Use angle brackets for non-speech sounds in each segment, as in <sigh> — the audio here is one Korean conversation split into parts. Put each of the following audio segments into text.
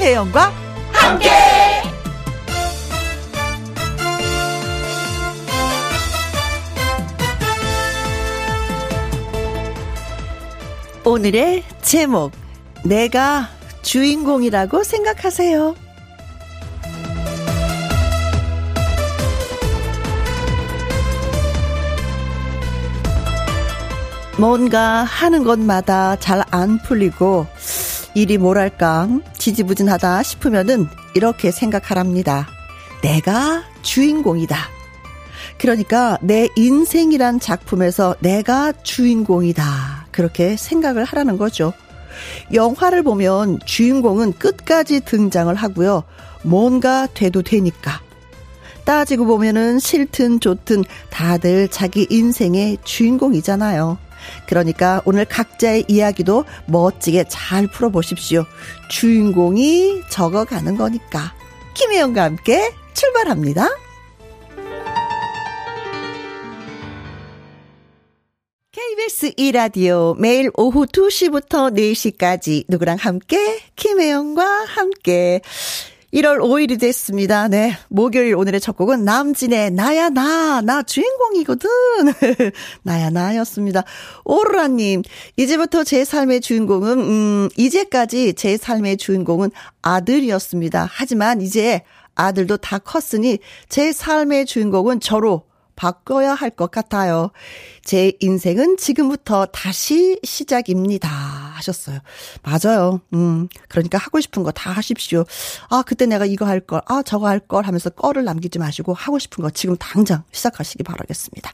김혜영과 함께. 오늘의 제목 내가 주인공이라고 생각하세요. 뭔가 하는 것마다 잘 안 풀리고 일이 뭐랄까 지지부진하다 싶으면은 이렇게 생각하랍니다. 내가 주인공이다. 그러니까 내 인생이란 작품에서 내가 주인공이다. 그렇게 생각을 하라는 거죠. 영화를 보면 주인공은 끝까지 등장을 하고요. 뭔가 돼도 되니까. 따지고 보면은 싫든 좋든 다들 자기 인생의 주인공이잖아요. 그러니까 오늘 각자의 이야기도 멋지게 잘 풀어보십시오. 주인공이 적어가는 거니까. 김혜영과 함께 출발합니다. KBS 2라디오 매일 오후 2시부터 4시까지 누구랑 함께 김혜영과 함께 1월 5일이 됐습니다. 네. 목요일 오늘의 첫 곡은 남진의 나야 나, 나 주인공이거든. <laughs> 나야 나였습니다. 오로라님, 이제부터 제 삶의 주인공은, 음, 이제까지 제 삶의 주인공은 아들이었습니다. 하지만 이제 아들도 다 컸으니 제 삶의 주인공은 저로 바꿔야 할 것 같아요. 제 인생은 지금부터 다시 시작입니다. 하셨어요. 맞아요. 음, 그러니까 하고 싶은 거 다 하십시오. 아, 그때 내가 이거 할 걸, 아, 저거 할 걸 하면서 꺼를 남기지 마시고 하고 싶은 거 지금 당장 시작하시기 바라겠습니다.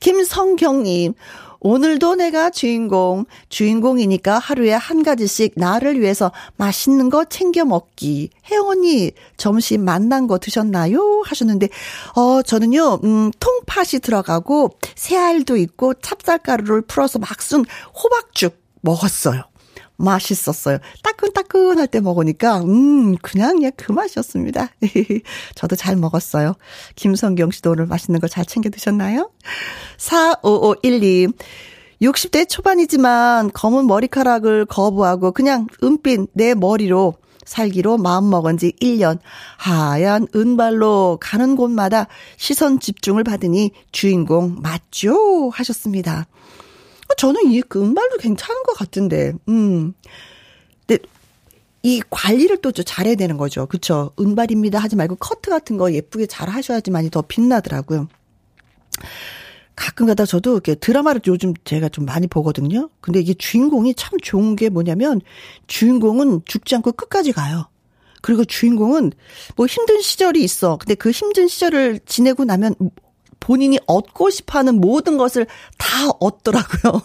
김성경님, 오늘도 내가 주인공, 주인공이니까 하루에 한 가지씩 나를 위해서 맛있는 거 챙겨 먹기. 혜영 언니, 점심 만난 거 드셨나요? 하셨는데, 어, 저는요, 음, 통팥이 들어가고, 새알도 있고, 찹쌀가루를 풀어서 막 쓴 호박죽 먹었어요. 맛있었어요. 따끈따끈할 때 먹으니까, 음, 그냥, 그냥 그 맛이었습니다. <laughs> 저도 잘 먹었어요. 김성경 씨도 오늘 맛있는 거 잘 챙겨 드셨나요? 45512. 60대 초반이지만 검은 머리카락을 거부하고 그냥 은빛 내 머리로 살기로 마음먹은 지 1년. 하얀 은발로 가는 곳마다 시선 집중을 받으니 주인공 맞죠? 하셨습니다. 저는 이 금발도 괜찮은 것 같은데, 음. 근데 이 관리를 또 잘해야 되는 거죠. 그쵸? 은발입니다 하지 말고 커트 같은 거 예쁘게 잘 하셔야지만이 더 빛나더라고요. 가끔 가다 저도 이렇게 드라마를 요즘 제가 좀 많이 보거든요. 근데 이게 주인공이 참 좋은 게 뭐냐면 주인공은 죽지 않고 끝까지 가요. 그리고 주인공은 뭐 힘든 시절이 있어. 근데 그 힘든 시절을 지내고 나면 본인이 얻고 싶어 하는 모든 것을 다 얻더라고요.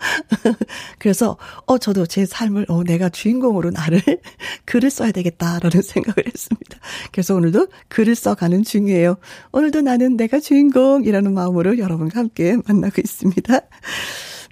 <laughs> 그래서, 어, 저도 제 삶을, 어, 내가 주인공으로 나를 <laughs> 글을 써야 되겠다라는 생각을 했습니다. 그래서 오늘도 글을 써가는 중이에요. 오늘도 나는 내가 주인공이라는 마음으로 여러분과 함께 만나고 있습니다.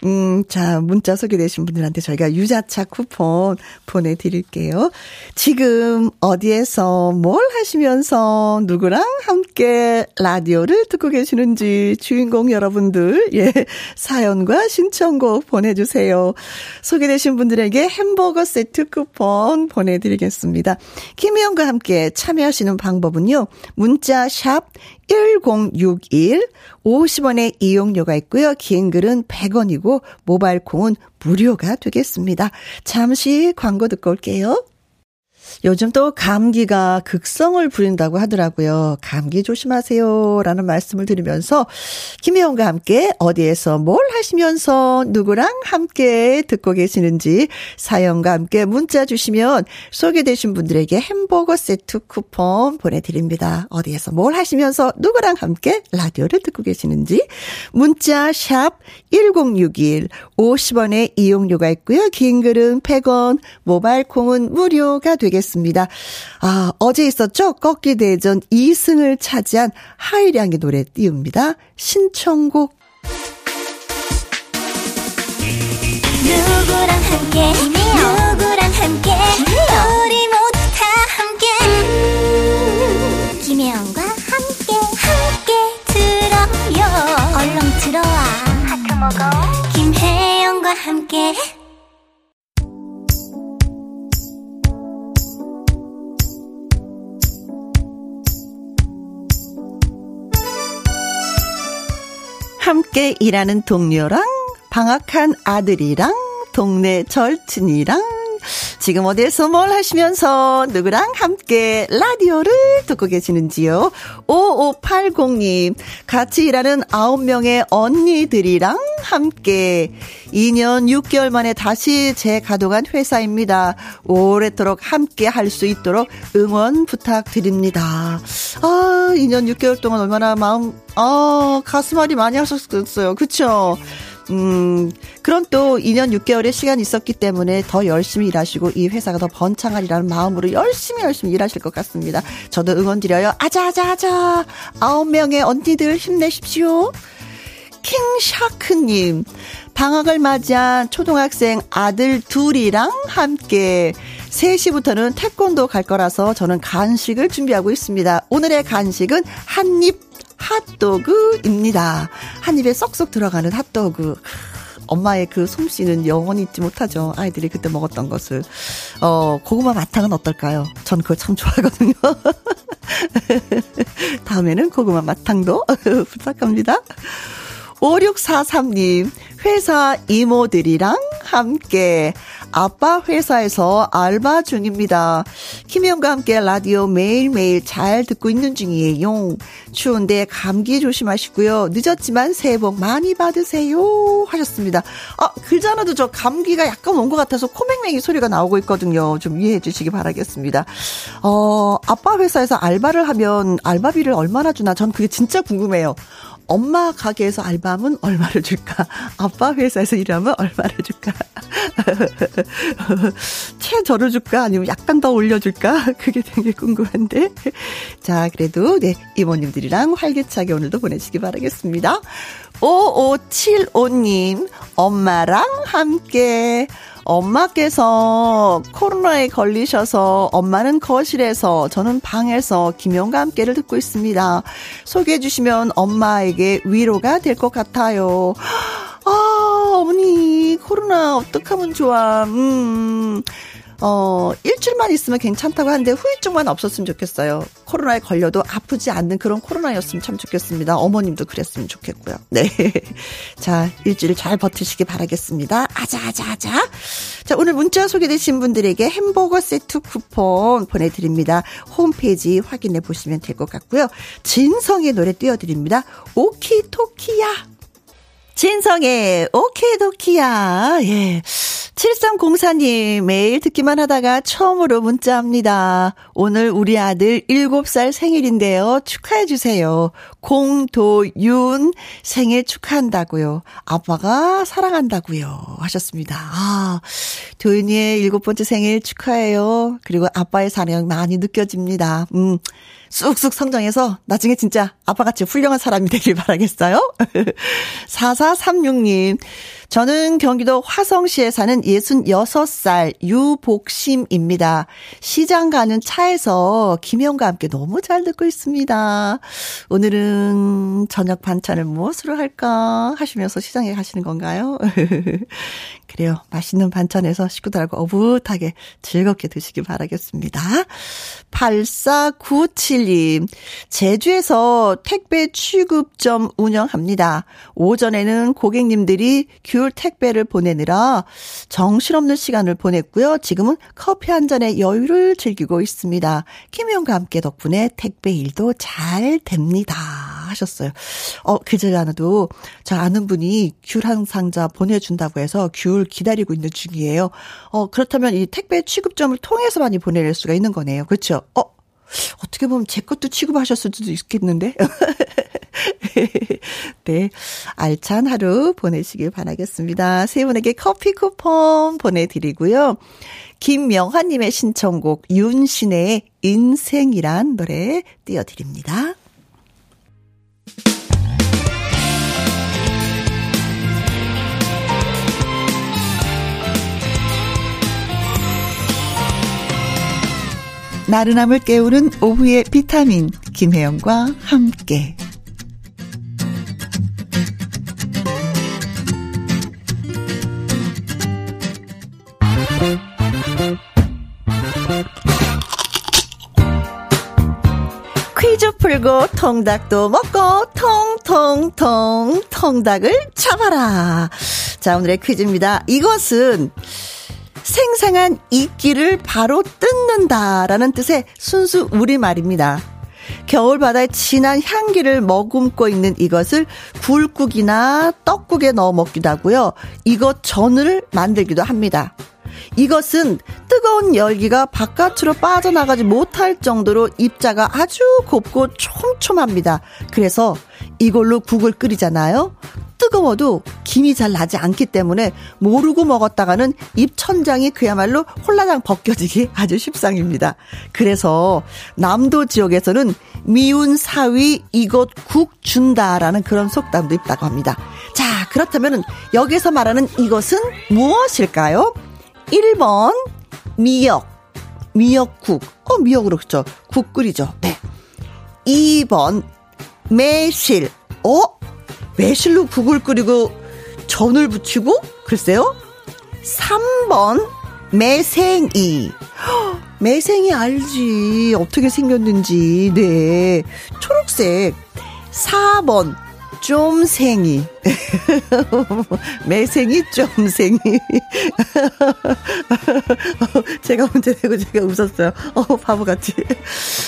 음, 자, 문자 소개되신 분들한테 저희가 유자차 쿠폰 보내드릴게요. 지금 어디에서 뭘 하시면서 누구랑 함께 라디오를 듣고 계시는지 주인공 여러분들, 예, 사연과 신청곡 보내주세요. 소개되신 분들에게 햄버거 세트 쿠폰 보내드리겠습니다. 김혜영과 함께 참여하시는 방법은요. 문자 샵 1061 50원의 이용료가 있고요. 긴 글은 100원이고 모바일 콩은 무료가 되겠습니다. 잠시 광고 듣고 올게요. 요즘 또 감기가 극성을 부린다고 하더라고요. 감기 조심하세요. 라는 말씀을 드리면서 김혜영과 함께 어디에서 뭘 하시면서 누구랑 함께 듣고 계시는지 사연과 함께 문자 주시면 소개되신 분들에게 햄버거 세트 쿠폰 보내드립니다. 어디에서 뭘 하시면서 누구랑 함께 라디오를 듣고 계시는지 문자 샵 1061 50원의 이용료가 있고요. 긴 글은 100원, 모바일 콩은 무료가 되겠습니다. 하겠습니다. 아, 어제 있었죠? 꺾기 대전 2승을 차지한 하이량의 노래 띄웁니다. 신청곡. 누구랑 함께, 누구랑 함께, 우리 모두 다 함께. 음, 김혜영과 함께, 함께 들어요. 얼렁 들어와. 하트 먹어. 김혜영과 함께. 함께 일하는 동료랑 방학한 아들이랑 동네 절친이랑 지금 어디에서 뭘 하시면서 누구랑 함께 라디오를 듣고 계시는지요? 5580님, 같이 일하는 9명의 언니들이랑 함께 2년 6개월 만에 다시 재가동한 회사입니다. 오래도록 함께 할 수 있도록 응원 부탁드립니다. 아, 2년 6개월 동안 얼마나 마음, 아, 가슴앓이 많이 하셨겠어요. 그쵸? 음, 그런 또 2년 6개월의 시간이 있었기 때문에 더 열심히 일하시고 이 회사가 더 번창하리라는 마음으로 열심히 열심히 일하실 것 같습니다. 저도 응원 드려요. 아자아자아자. 아홉 명의 언니들 힘내십시오. 킹샤크님, 방학을 맞이한 초등학생 아들 둘이랑 함께 3시부터는 태권도 갈 거라서 저는 간식을 준비하고 있습니다. 오늘의 간식은 한입 핫도그입니다. 한 입에 쏙쏙 들어가는 핫도그. 엄마의 그 솜씨는 영원히 잊지 못하죠. 아이들이 그때 먹었던 것을. 어, 고구마 마탕은 어떨까요? 전 그거 참 좋아하거든요. <laughs> 다음에는 고구마 마탕도 <laughs> 부탁합니다. 5643님, 회사 이모들이랑 함께 아빠 회사에서 알바 중입니다. 김혜영과 함께 라디오 매일매일 잘 듣고 있는 중이에요. 추운데 감기 조심하시고요. 늦었지만 새해 복 많이 받으세요. 하셨습니다. 아, 글자나도 저 감기가 약간 온 것 같아서 코맹맹이 소리가 나오고 있거든요. 좀 이해해 주시기 바라겠습니다. 어, 아빠 회사에서 알바를 하면 알바비를 얼마나 주나 전 그게 진짜 궁금해요. 엄마 가게에서 알바하면 얼마를 줄까? <laughs> 아빠 회사에서 일하면 얼마를 줄까? <laughs> 최저를 줄까? 아니면 약간 더 올려줄까? <laughs> 그게 되게 궁금한데. 자, 그래도, 네, 이모님들이랑 활기차게 오늘도 보내시기 바라겠습니다. 5575님, 엄마랑 함께 엄마께서 코로나에 걸리셔서 엄마는 거실에서 저는 방에서 김영과 함께를 듣고 있습니다. 소개해 주시면 엄마에게 위로가 될 것 같아요. 아, 어머니, 코로나 어떡하면 좋아. 음. 어, 일주일만 있으면 괜찮다고 하는데 후유증만 없었으면 좋겠어요. 코로나에 걸려도 아프지 않는 그런 코로나였으면 참 좋겠습니다. 어머님도 그랬으면 좋겠고요. 네. <laughs> 자, 일주일 잘 버티시기 바라겠습니다. 아자, 아자, 아자. 자, 오늘 문자 소개되신 분들에게 햄버거 세트 쿠폰 보내드립니다. 홈페이지 확인해 보시면 될 것 같고요. 진성의 노래 띄워드립니다. 오키토키야. 진성의 오케도키야. 예. 7304님, 매일 듣기만 하다가 처음으로 문자합니다. 오늘 우리 아들 7살 생일인데요. 축하해주세요. 공도윤 생일 축하한다고요. 아빠가 사랑한다고요. 하셨습니다. 아, 도윤이의 일곱 번째 생일 축하해요. 그리고 아빠의 사랑 많이 느껴집니다. 음. 쑥쑥 성장해서 나중에 진짜 아빠같이 훌륭한 사람이 되길 바라겠어요. <laughs> 4436님, 저는 경기도 화성시에 사는 66살 유복심입니다. 시장 가는 차에서 김영과 함께 너무 잘 듣고 있습니다. 오늘은 저녁 반찬을 무엇으로 할까 하시면서 시장에 가시는 건가요? <laughs> 그래요. 맛있는 반찬에서 식구들하고 어붓하게 즐겁게 드시기 바라겠습니다. 8497님, 제주에서 택배 취급점 운영합니다. 오전에는 고객님들이 귤 택배를 보내느라 정신없는 시간을 보냈고요. 지금은 커피 한 잔의 여유를 즐기고 있습니다. 김혜영과 함께 덕분에 택배 일도 잘 됩니다. 하셨어요. 어, 그제 하나도 저 아는 분이 귤 한 상자 보내준다고 해서 귤 기다리고 있는 중이에요. 어, 그렇다면 이 택배 취급점을 통해서 많이 보낼 수가 있는 거네요. 그렇죠? 어, 어떻게 보면 제 것도 취급하셨을 수도 있겠는데. <laughs> <laughs> 네. 알찬 하루 보내시길 바라겠습니다. 세 분에게 커피 쿠폰 보내드리고요. 김명화님의 신청곡 윤신의 인생이란 노래 띄워드립니다. 나른함을 깨우는 오후의 비타민 김혜영과 함께 풀고 통닭도 먹고 통통통 통닭을 잡아라. 자, 오늘의 퀴즈입니다. 이것은 생생한 이끼를 바로 뜯는다라는 뜻의 순수 우리말입니다. 겨울 바다의 진한 향기를 머금고 있는 이것을 굴국이나 떡국에 넣어 먹기도 하고요. 이것 전을 만들기도 합니다. 이것은 뜨거운 열기가 바깥으로 빠져나가지 못할 정도로 입자가 아주 곱고 촘촘합니다. 그래서 이걸로 국을 끓이잖아요. 뜨거워도 김이 잘 나지 않기 때문에 모르고 먹었다가는 입 천장이 그야말로 홀라당 벗겨지기 아주 쉽상입니다. 그래서 남도 지역에서는 미운 사위 이것 국 준다라는 그런 속담도 있다고 합니다. 자, 그렇다면 여기서 말하는 이것은 무엇일까요? 1번 미역. 미역국. 어 미역으로 그죠. 국 끓이죠. 네. 2번 매실. 어? 매실로 국을 끓이고 전을 부치고 글쎄요. 3번 매생이. <gasps> 매생이 알지. 어떻게 생겼는지. 네. 초록색. 4번 좀생이. <laughs> 매생이 좀생이. <laughs> 제가 문제 내고 제가 웃었어요. 어, 바보같이.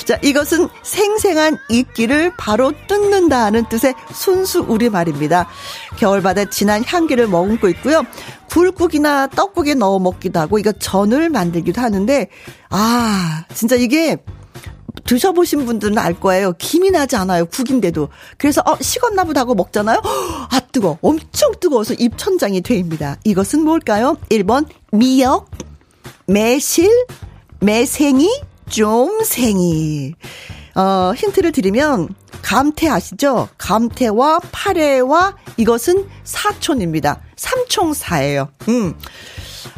자, 이것은 생생한 이끼를 바로 뜯는다는 뜻의 순수 우리말입니다. 겨울바다 진한 향기를 머금고 있고요. 굴국이나 떡국에 넣어 먹기도 하고, 이거 전을 만들기도 하는데, 아, 진짜 이게 드셔보신 분들은 알 거예요. 김이 나지 않아요. 국인데도. 그래서 어 식었나 보다 하고 먹잖아요. <gasps> 아 뜨거. 엄청 뜨거워서 입천장이 되입니다. 이것은 뭘까요? 1번 미역, 매실, 매생이, 좀생이. 어 힌트를 드리면 감태 아시죠? 감태와 파래와 이것은 사촌입니다. 삼총사예요. 음.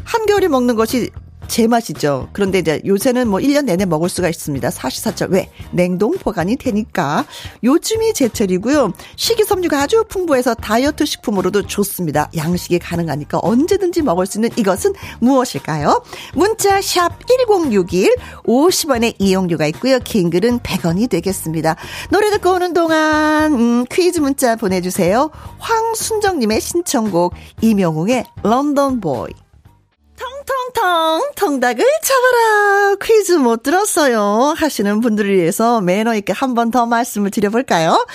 한겨울에 먹는 것이 제맛이죠. 그런데 이제 요새는 뭐 1년 내내 먹을 수가 있습니다. 사시사철. 왜? 냉동 보관이 되니까. 요즘이 제철이고요. 식이섬유가 아주 풍부해서 다이어트 식품으로도 좋습니다. 양식이 가능하니까 언제든지 먹을 수 있는 이것은 무엇일까요? 문자 샵 1061, 50원의 이용료가 있고요. 긴 글은 100원이 되겠습니다. 노래 듣고 오는 동안 음, 퀴즈 문자 보내주세요. 황순정님의 신청곡 이명웅의 런던 보이. 텅텅텅 통닭을 잡아라 퀴즈 못 들었어요 하시는 분들을 위해서 매너 있게 한 번 더 말씀을 드려볼까요?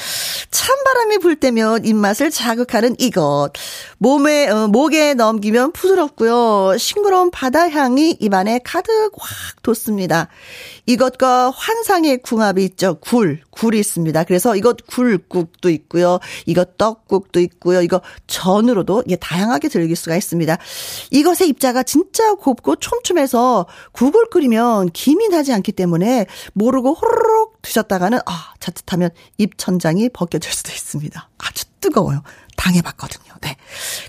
찬바람이 불 때면 입맛을 자극하는 이것 몸에 어, 목에 넘기면 부드럽고요 싱그러운 바다 향이 입안에 가득 확 돋습니다. 이것과 환상의 궁합이 있죠. 굴, 굴이 있습니다. 그래서 이것 굴국도 있고요. 이것 떡국도 있고요. 이거 전으로도 예, 다양하게 즐길 수가 있습니다. 이것의 입자가 진짜 곱고 촘촘해서 국을 끓이면 김이 나지 않기 때문에 모르고 호로록 드셨다가는 아, 자칫하면 입천장이 벗겨질 수도 있습니다. 아주 뜨거워요. 당해봤거든요. 네.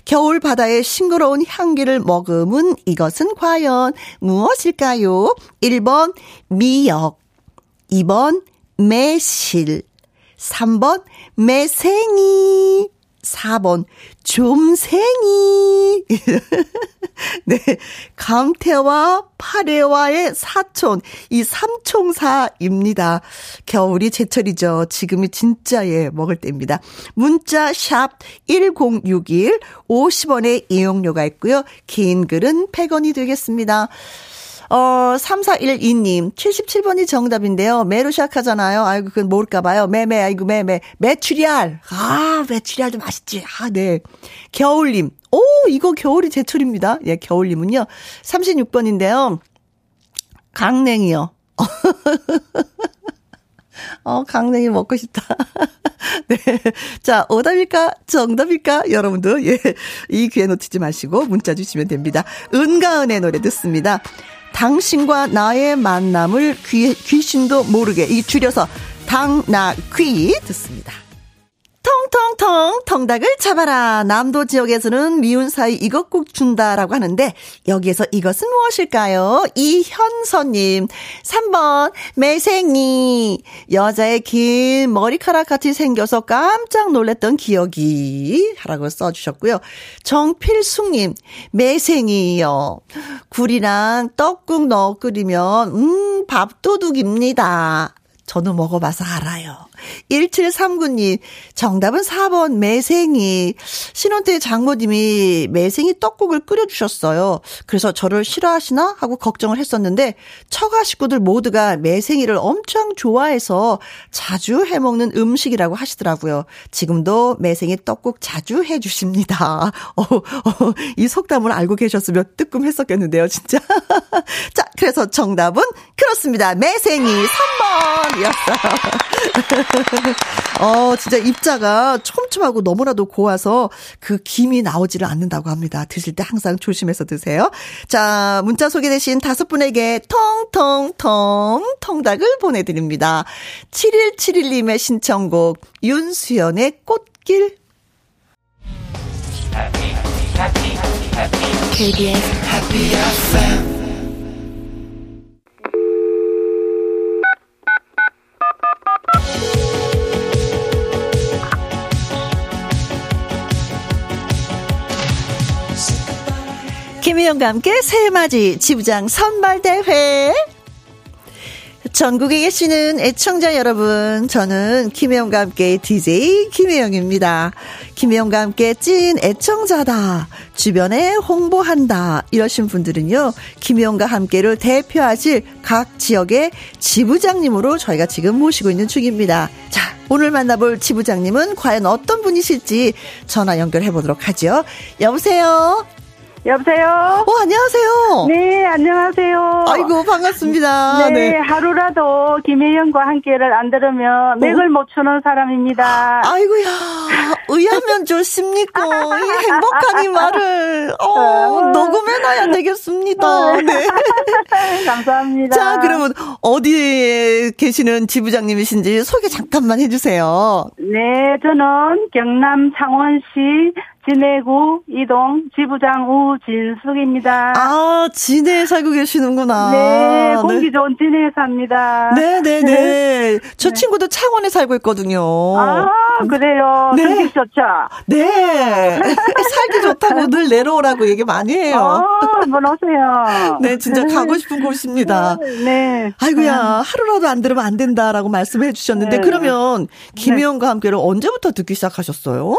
겨울 바다의 싱그러운 향기를 머금은 이것은 과연 무엇일까요? 1번 미역, 2번 매실, 3번 매생이, 4번 좀생이. <laughs> 네. 감태와 파래와의 사촌, 이 삼총사입니다. 겨울이 제철이죠. 지금이 진짜 예, 먹을 때입니다. 문자 샵 1061, 50원의 이용료가 있고요. 긴 글은 100원이 되겠습니다. 어, 3412님, 77번이 정답인데요. 매로 시작하잖아요. 아이고, 그건 모를까봐요. 매매, 아이고, 매매. 매출이알. 아, 매출이알도 맛있지. 아, 네. 겨울님, 오, 이거 겨울이 제철입니다. 예, 겨울님은요. 36번인데요. 강냉이요. <laughs> 어, 강냉이 먹고 싶다. <laughs> 네. 자, 오답일까? 정답일까? 여러분도, 예, 이 귀에 놓치지 마시고 문자 주시면 됩니다. 은가은의 노래 듣습니다. 당신과 나의 만남을 귀, 귀신도 모르게 이 줄여서 당나귀 듣습니다. 통통통 통닭을 잡아라. 남도 지역에서는 미운 사이 이것 꼭 준다라고 하는데 여기에서 이것은 무엇일까요? 이현서님 3번 매생이 여자의 긴 머리카락 같이 생겨서 깜짝 놀랐던 기억이 하라고 써주셨고요. 정필숙님 매생이요. 굴이랑 떡국 넣어 끓이면 음 밥도둑입니다. 저도 먹어봐서 알아요. 1739님, 정답은 4번 매생이. 신혼 때 장모님이 매생이 떡국을 끓여주셨어요. 그래서 저를 싫어하시나? 하고 걱정을 했었는데, 처가 식구들 모두가 매생이를 엄청 좋아해서 자주 해먹는 음식이라고 하시더라고요. 지금도 매생이 떡국 자주 해주십니다. <laughs> 어, 어, 이 속담을 알고 계셨으면 뜨끔했었겠는데요, 진짜. <laughs> 자, 그래서 정답은 그렇습니다. 매생이 3번이었어요. <laughs> <laughs> 어, 진짜 입자가 촘촘하고 너무나도 고와서 그 김이 나오지를 않는다고 합니다. 드실 때 항상 조심해서 드세요. 자, 문자 소개되신 다섯 분에게 통통통 통닭을 보내드립니다. 7171님의 신청곡 윤수연의 꽃길 KBS Happy FM 김희영과 함께 새해맞이 지부장 선발대회. 전국에 계시는 애청자 여러분, 저는 김혜영과 함께 DJ 김혜영입니다. 김혜영과 함께 찐 애청자다. 주변에 홍보한다. 이러신 분들은요, 김혜영과 함께를 대표하실 각 지역의 지부장님으로 저희가 지금 모시고 있는 중입니다. 자, 오늘 만나볼 지부장님은 과연 어떤 분이실지 전화 연결해 보도록 하죠. 여보세요? 여보세요? 어, 안녕하세요. 네, 안녕하세요. 아이고, 반갑습니다. 네, 네. 하루라도 김혜영과 함께를 안 들으면 어? 맥을 못 추는 사람입니다. 아이고야, 의하면 좋습니까? 이 <laughs> 행복한 이 말을, 어, 어. 녹음해놔야 되겠습니다. <laughs> 네. <laughs> 감사합니다. 자, 그러면 어디에 계시는 지부장님이신지 소개 잠깐만 해주세요. 네, 저는 경남 창원시 진해구 이동 지부장 우진숙입니다. 아, 진해에 살고 계시는구나. 네, 공기 네. 좋은 진해에 삽니다. 네네네. 네, 네. 저 네. 친구도 창원에 살고 있거든요. 아, 그래요? 네. 살기 좋죠? 네. <laughs> 살기 좋다고 늘 내려오라고 얘기 많이 해요. 아, 한번 오세요. 네, 진짜 가고 싶은 곳입니다. 네. 아이고야, 하루라도 안 들으면 안 된다라고 말씀해 주셨는데, 네. 그러면 김희영과 함께를 언제부터 듣기 시작하셨어요?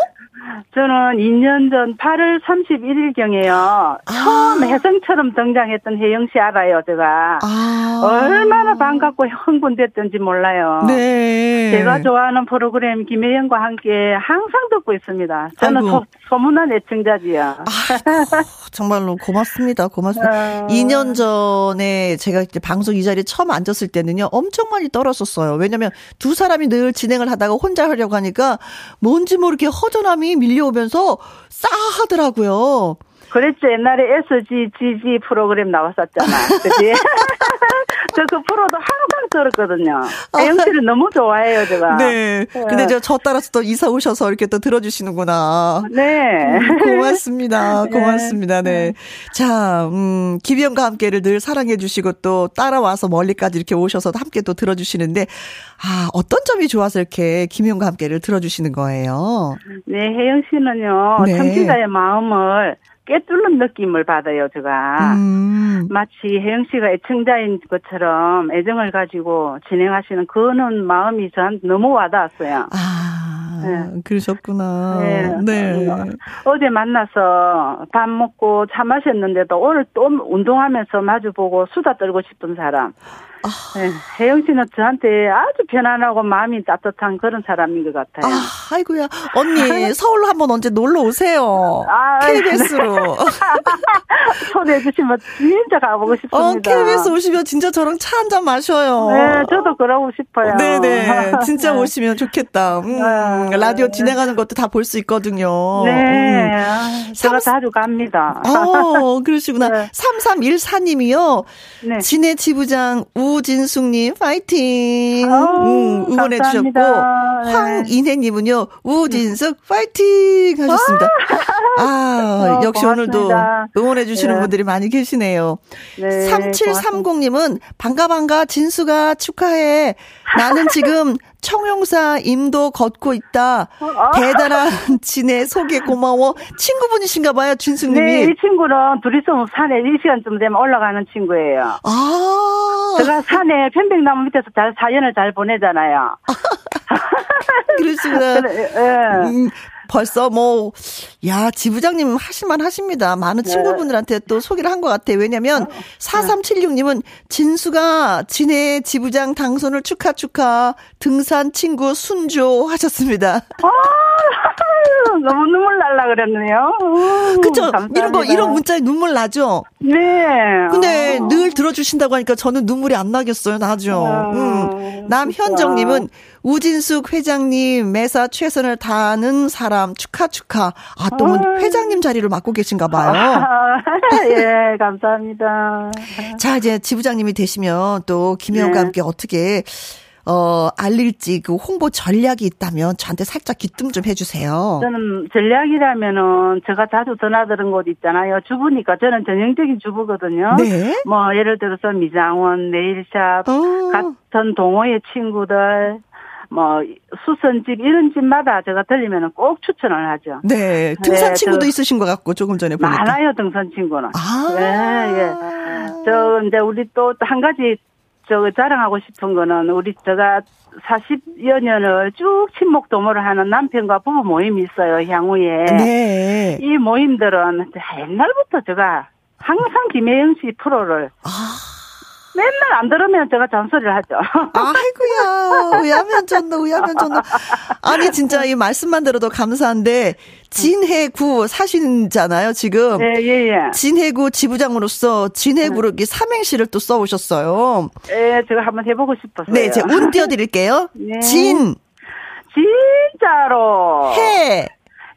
저는 2년 전 8월 31일경에요. 아. 처음 혜성처럼 등장했던 혜영 씨 알아요, 제가. 아. 얼마나 반갑고 흥분됐던지 몰라요. 네. 제가 좋아하는 프로그램 김혜영과 함께 항상 듣고 있습니다. 저는 소, 소문난 애청자지요. 아, 정말로 고맙습니다. 고맙습니다. 어. 2년 전에 제가 이제 방송 이 자리에 처음 앉았을 때는요, 엄청 많이 떨었었어요. 왜냐면 두 사람이 늘 진행을 하다가 혼자 하려고 하니까 뭔지 모르게 허전함이 밀려오면서 싸하더라고요. 그랬죠. 옛날에 SGGG 프로그램 나왔었잖아. 그지? <laughs> 저 그 프로도 항상 들었거든요. 혜영 씨를 너무 좋아해요, 제가. 네. 근데 저, 저 따라서 또 이사 오셔서 이렇게 또 들어주시는구나. 네. 음, 고맙습니다. <laughs> 네. 고맙습니다. 네. 자, 음, 김희영과 함께를 늘 사랑해주시고 또 따라와서 멀리까지 이렇게 오셔서 함께 또 들어주시는데, 아, 어떤 점이 좋아서 이렇게 김희영과 함께를 들어주시는 거예요? 네, 혜영 씨는요, 네. 청취자의 마음을 꿰뚫는 느낌을 받아요, 제가. 음. 마치 혜영 씨가 애청자인 것처럼 애정을 가지고 진행하시는 그는 마음이 저한테 너무 와닿았어요. 아, 네. 그러셨구나. 네. 네. 어제 만나서 밥 먹고 차 마셨는데도 오늘 또 운동하면서 마주보고 수다 떨고 싶은 사람. 아. 네, 혜영 씨는 저한테 아주 편안하고 마음이 따뜻한 그런 사람인 것 같아요. 아, 아이고야. 언니, <laughs> 서울로 한번 언제 놀러 오세요. 아, KBS로. 네. <laughs> 초대해 주시면 진짜 가보고 싶습니다. 어, KBS 오시면 진짜 저랑 차 한 잔 마셔요. 네, 저도 그러고 싶어요. 네네. <laughs> 진짜 네. 오시면 좋겠다. 음, 네. 라디오 진행하는 것도 다 볼 수 있거든요. 네. 음. 제가 3... 자주 갑니다. 어, 그러시구나. 네. 3314님이요. 네. 진해 지부장 우 우진숙님, 파이팅! 아 음, 응원해 주셨고, 네. 황인혜님은요, 우진숙, 파이팅! 하셨습니다. 아, 아 <laughs> 역시 고맙습니다. 오늘도 응원해 주시는 네. 분들이 많이 계시네요. 네, 3730님은, 반가, 반가, 진수가 축하해. 나는 지금 청룡사 임도 걷고 있다. 어? 대단한 <laughs> 진의 소개 고마워. 친구분이신가 봐요, 진숙님이. 네, 이 친구는 둘이서 산에 이 시간쯤 되면 올라가는 친구예요. 아. 제가 산에 편백나무 밑에서 잘 사연을 잘 보내잖아요. <laughs> 그러시구나. <laughs> 그래, 예. 음, 벌써 뭐, 야, 지부장님 하실만 하십니다. 많은 네. 친구분들한테 또 소개를 한 것 같아요. 왜냐면, 4376님은 진수가 진해 지부장 당선을 축하 축하, 등산 친구 순조 하셨습니다. 아, <laughs> 너무 눈물 날라 그랬네요. 그쵸? 이런 거, 이런 문자에 눈물 나죠? 네. 근데 어. 늘 들어주신다고 하니까 저는 눈물이 안 나겠어요. 나죠. 어, 음. 남현정님은 우진숙 회장님 매사 최선을 다하는 사람 축하 축하. 아, 또뭐 회장님 자리를 맡고 계신가 봐요. <laughs> 예, 감사합니다. 자, 이제 지부장님이 되시면 또 김혜영과 네. 함께 어떻게 어, 알릴지 그 홍보 전략이 있다면 저한테 살짝 기뜸 좀 해주세요. 저는 전략이라면은 제가 자주 전화드는 곳 있잖아요. 주부니까 저는 전형적인 주부거든요. 네. 뭐 예를 들어서 미장원, 네일샵, 어. 같은 동호회 친구들, 뭐 수선집 이런 집마다 제가 들리면 꼭 추천을 하죠. 네, 등산 네, 친구도 있으신 것 같고 조금 전에 보니까 많아요 등산 친구는. 아, 네, 예. 저 이제 우리 또 한 가지 저 자랑하고 싶은 거는 우리 제가 40여 년을 쭉 친목 도모를 하는 남편과 부부 모임이 있어요, 향후에. 네. 이 모임들은 옛날부터 제가 항상 김혜영 씨 프로를 아. 맨날 안 들으면 제가 잔소리를 하죠. <laughs> 아이고야, 의하면 좋노, 의하면 좋노. 아니, 진짜 이 말씀만 들어도 감사한데, 진해구 사신잖아요, 지금. 네, 예, 예. 진해구 지부장으로서 진해구로 네. 삼행시를 또 써오셨어요. 예, 제가 한번 해보고 싶었어요. 네, 제가 운 띄워드릴게요. <laughs> 네. 진. 진짜로. 해.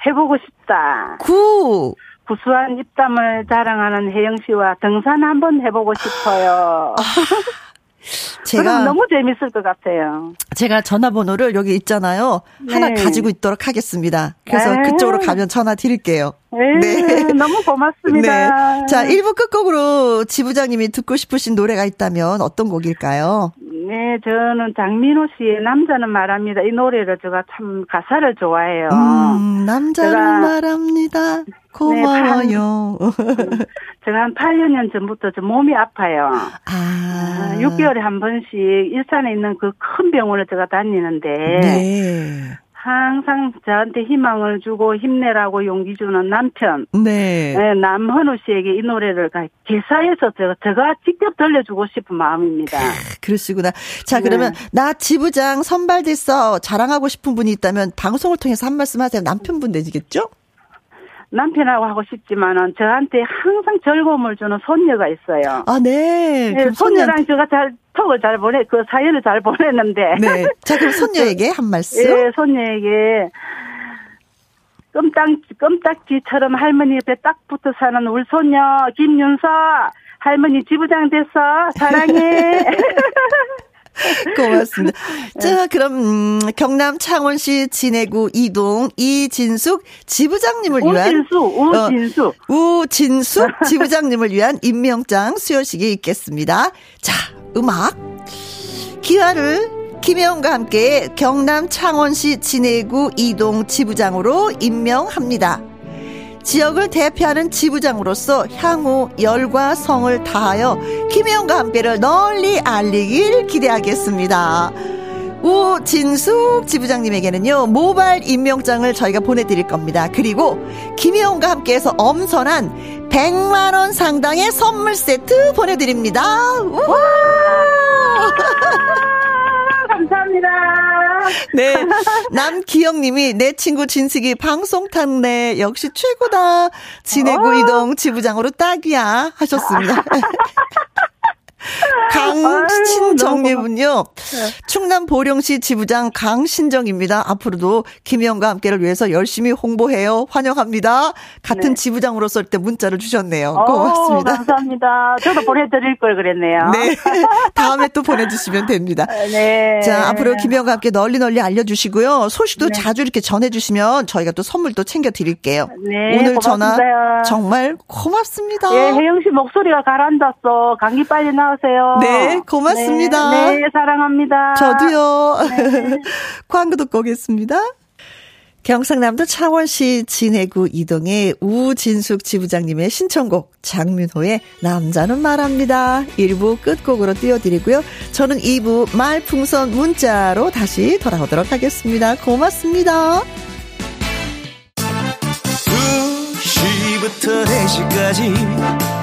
해보고 싶다. 구. 구수한 입담을 자랑하는 혜영 씨와 등산 한번 해보고 싶어요. 아, <laughs> 제가 너무 재밌을 것 같아요. 제가 전화번호를 여기 있잖아요. 네. 하나 가지고 있도록 하겠습니다. 그래서 네. 그쪽으로 가면 전화 드릴게요. 네, 네. <laughs> 너무 고맙습니다. 네. 자, 1부 끝곡으로 지부장님이 듣고 싶으신 노래가 있다면 어떤 곡일까요? 네, 저는 장민호 씨의 남자는 말합니다. 이 노래를 제가 참 가사를 좋아해요. 음, 남자는 말합니다. 고마워요. 네, 제가 한 8여 년 전부터 좀 몸이 아파요. 아. 6개월에 한 번씩 일산에 있는 그 큰 병원을 제가 다니는데. 네. 항상 저한테 희망을 주고 힘내라고 용기 주는 남편. 네. 네 남현우 씨에게 이 노래를 기사에서 제가, 제가 직접 들려주고 싶은 마음입니다. 그러시구나. 자, 그러면 네. 나 지부장 선발됐어. 자랑하고 싶은 분이 있다면 방송을 통해서 한 말씀 하세요. 남편분 되시겠죠? 남편하고 하고 싶지만은 저한테 항상 즐거움을 주는 손녀가 있어요. 아, 네. 네 손녀랑 손녀... 제가 잘 톡을 잘 보내 그 사연을 잘 보냈는데. 네. 자 그럼 손녀에게 <laughs> 한 말씀. 네, 손녀에게 껌딱 껌딱지처럼 할머니 옆에 딱 붙어 사는 우리 손녀 김윤서 할머니 지부장 됐어 사랑해. <laughs> <laughs> 고맙습니다. 자, 그럼 음, 경남 창원시 진해구 이동 이진숙 지부장님을 위한 우진숙 우진숙 어, 우진숙 <laughs> 지부장님을 위한 임명장 수여식이 있겠습니다. 자, 음악 기화를 김혜원과 함께 경남 창원시 진해구 이동 지부장으로 임명합니다. 지역을 대표하는 지부장으로서 향후 열과 성을 다하여 김혜영과 함께를 널리 알리길 기대하겠습니다. 우진숙 지부장님에게는요 모바일 임명장을 저희가 보내드릴 겁니다. 그리고 김혜영과 함께해서 엄선한 100만 원 상당의 선물 세트 보내드립니다. <laughs> 감사합니다. <laughs> 네. 남기영님이 내 친구 진숙이 방송 탔네. 역시 최고다. 진해구 어. 이동 지부장으로 딱이야. 하셨습니다. <laughs> 강신정님은요, 충남 보령시 지부장 강신정입니다. 앞으로도 김혜영과 함께를 위해서 열심히 홍보해요. 환영합니다. 같은 네. 지부장으로 쓸때 문자를 주셨네요. 어, 고맙습니다. 감사합니다. 저도 보내드릴 걸 그랬네요. 네. 다음에 또 보내주시면 됩니다. 네. 자, 앞으로 김혜영과 함께 널리 널리 알려주시고요. 소식도 네. 자주 이렇게 전해주시면 저희가 또 선물도 챙겨드릴게요. 네. 오늘 고맙습니다. 전화 정말 고맙습니다. 예, 혜영 씨 목소리가 가라앉았어. 감기 빨리 나 안녕하세요. 네, 고맙습니다. 네, 사랑합니다. 저도요. 네. <laughs> 광고 듣고 오겠습니다. 경상남도 창원시 진해구 이동의 우진숙 지부장님의 신청곡 장민호의 남자는 말합니다. 1부 끝곡으로 띄워드리고요. 저는 2부 말풍선 문자로 다시 돌아오도록 하겠습니다. 고맙습니다. 2시부터 4시까지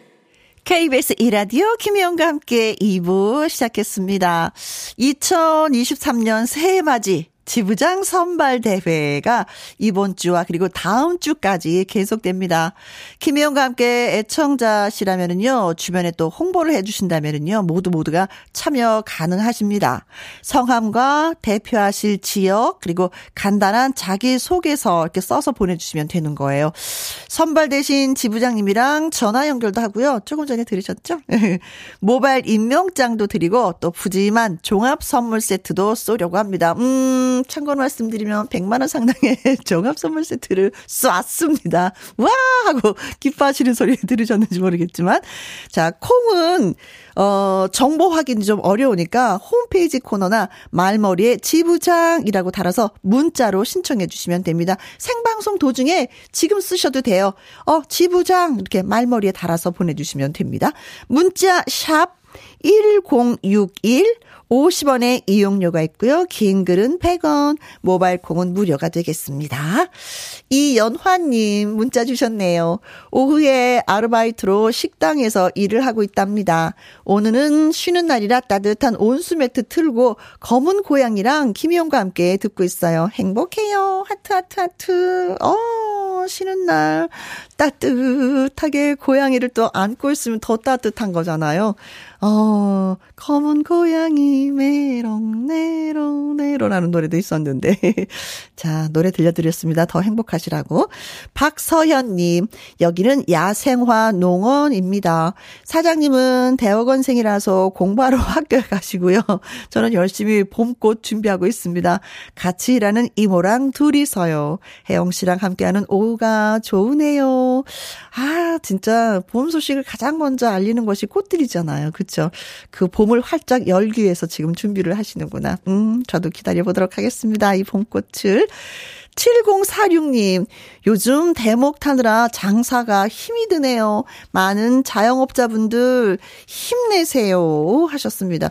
KBS 이라디오 김혜영과 함께 2부 시작했습니다. 2023년 새해 맞이 지부장 선발 대회가 이번 주와 그리고 다음 주까지 계속됩니다. 김혜영과 함께 애청자시라면은요, 주변에 또 홍보를 해주신다면은요, 모두 모두가 참여 가능하십니다. 성함과 대표하실 지역, 그리고 간단한 자기소개서 이렇게 써서 보내주시면 되는 거예요. 선발되신 지부장님이랑 전화 연결도 하고요. 조금 전에 들으셨죠? <laughs> 모바일 임명장도 드리고 또 푸짐한 종합 선물 세트도 쏘려고 합니다. 음, 참고 말씀드리면 100만 원 상당의 <laughs> 종합 선물 세트를 쐈습니다. 와 하고 기뻐하시는 소리 들으셨는지 모르겠지만 자 콩은 어 정보 확인이 좀 어려우니까 홈페이지 코너나 말머리에 지부장이라고 달아서 문자로 신청해 주시면 됩니다. 생방송 도중에 지금 쓰셔도 돼요. 어 지부장 이렇게 말머리에 달아서 보내주시면 됩니다. 문자 샵 1061 50원의 이용료가 있고요. 긴 글은 100원, 모바일 콩은 무료가 되겠습니다. 이연화님 문자 주셨네요. 오후에 아르바이트로 식당에서 일을 하고 있답니다. 오늘은 쉬는 날이라 따뜻한 온수 매트 틀고 검은 고양이랑 김희영과 함께 듣고 있어요. 행복해요. 하트 하트 하트. 어 쉬는 날 따뜻하게 고양이를 또 안고 있으면 더 따뜻한 거잖아요. 어, 검은 고양이 네로 네로 네로라는 노래도 있었는데 <laughs> 자 노래 들려드렸습니다. 더 행복하시라고 박서현님 여기는 야생화 농원입니다. 사장님은 대학원생이라서 공부하러 <laughs> 학교에 가시고요. 저는 열심히 봄꽃 준비하고 있습니다. 같이 일하는 이모랑 둘이서요. 혜영 씨랑 함께하는 오후가 좋으네요. 아 진짜 봄 소식을 가장 먼저 알리는 것이 꽃들이잖아요. 그쵸? 그 봄을 활짝 열기 위해서 지금 준비를 하시는구나. 음, 저도 기다려 보도록 하겠습니다. 이 봄꽃을. 7046님, 요즘 대목 타느라 장사가 힘이 드네요. 많은 자영업자분들 힘내세요. 하셨습니다.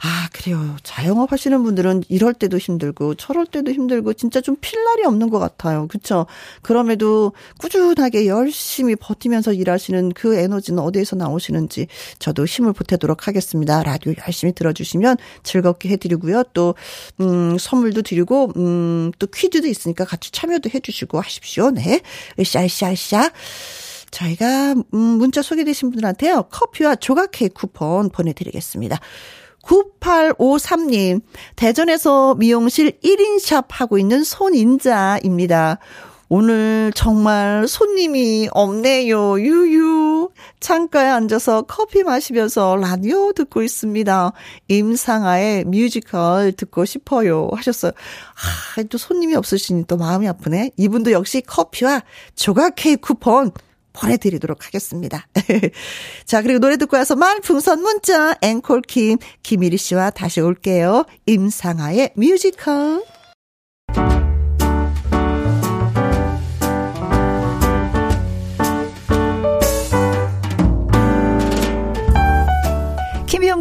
아, 그래요. 자영업 하시는 분들은 이럴 때도 힘들고, 저럴 때도 힘들고, 진짜 좀 필 날이 없는 것 같아요. 그쵸? 그럼에도 꾸준하게 열심히 버티면서 일하시는 그 에너지는 어디에서 나오시는지 저도 힘을 보태도록 하겠습니다. 라디오 열심히 들어주시면 즐겁게 해드리고요. 또, 음, 선물도 드리고, 음, 또 퀴즈도 있으니까 같이 참여도 해주시고 하십시오. 네. 으쌰으쌰으쌰. 저희가, 음, 문자 소개되신 분들한테요. 커피와 조각 케이크 쿠폰 보내드리겠습니다. 9853님, 대전에서 미용실 1인샵 하고 있는 손인자입니다. 오늘 정말 손님이 없네요. 유유. 창가에 앉아서 커피 마시면서 라디오 듣고 있습니다. 임상아의 뮤지컬 듣고 싶어요. 하셨어요. 아, 또 손님이 없으시니 또 마음이 아프네. 이분도 역시 커피와 조각 케이크 쿠폰 보내드리도록 하겠습니다. <laughs> 자, 그리고 노래 듣고 와서 말풍선 문자, 앵콜킴, 김일희 씨와 다시 올게요. 임상아의 뮤지컬.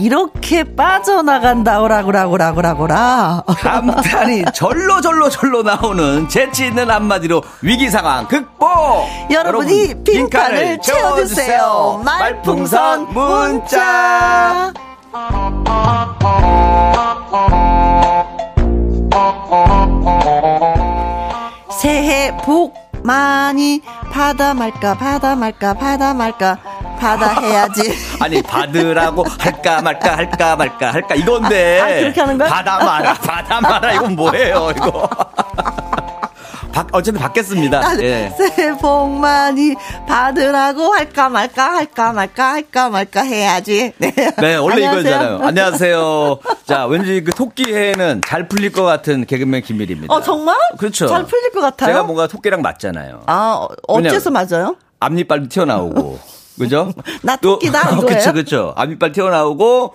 이렇게 빠져나간다 오라고라고라고라고라. 감탄이 절로 절로 절로 나오는 재치 있는 한마디로 위기 상황 극복. 여러분이 여러분, 빈칸을 채워주세요. 말풍선 문자. 새해 복 많이 받아 말까 받아 말까 받아 말까 받아 해야지. <laughs> 아니 받으라고 할까 말까 할까 말까 할까 이건데. 아, 그렇게 하는 거야? 받아 마라 받아 마라 이건 뭐예요 이거. 바, 어쨌든 받겠습니다. 아, 예. 새해 복 많이 받으라고 할까 말까 할까 말까 할까 말까 해야지. 네, <laughs> 네 원래 이거잖아요. 안녕하세요. <laughs> 자, 왠지 그 토끼 해는 잘 풀릴 것 같은 개그맨 김일입니다. 어, 정말? 그렇죠. 잘 풀릴 것 같아요. 제가 뭔가 토끼랑 맞잖아요. 아, 어째서 맞아요? 앞니빨도 튀어나오고. 그죠? <laughs> 나 토끼다 이거예요? 그쵸, 그쵸. 앞니빨 튀어나오고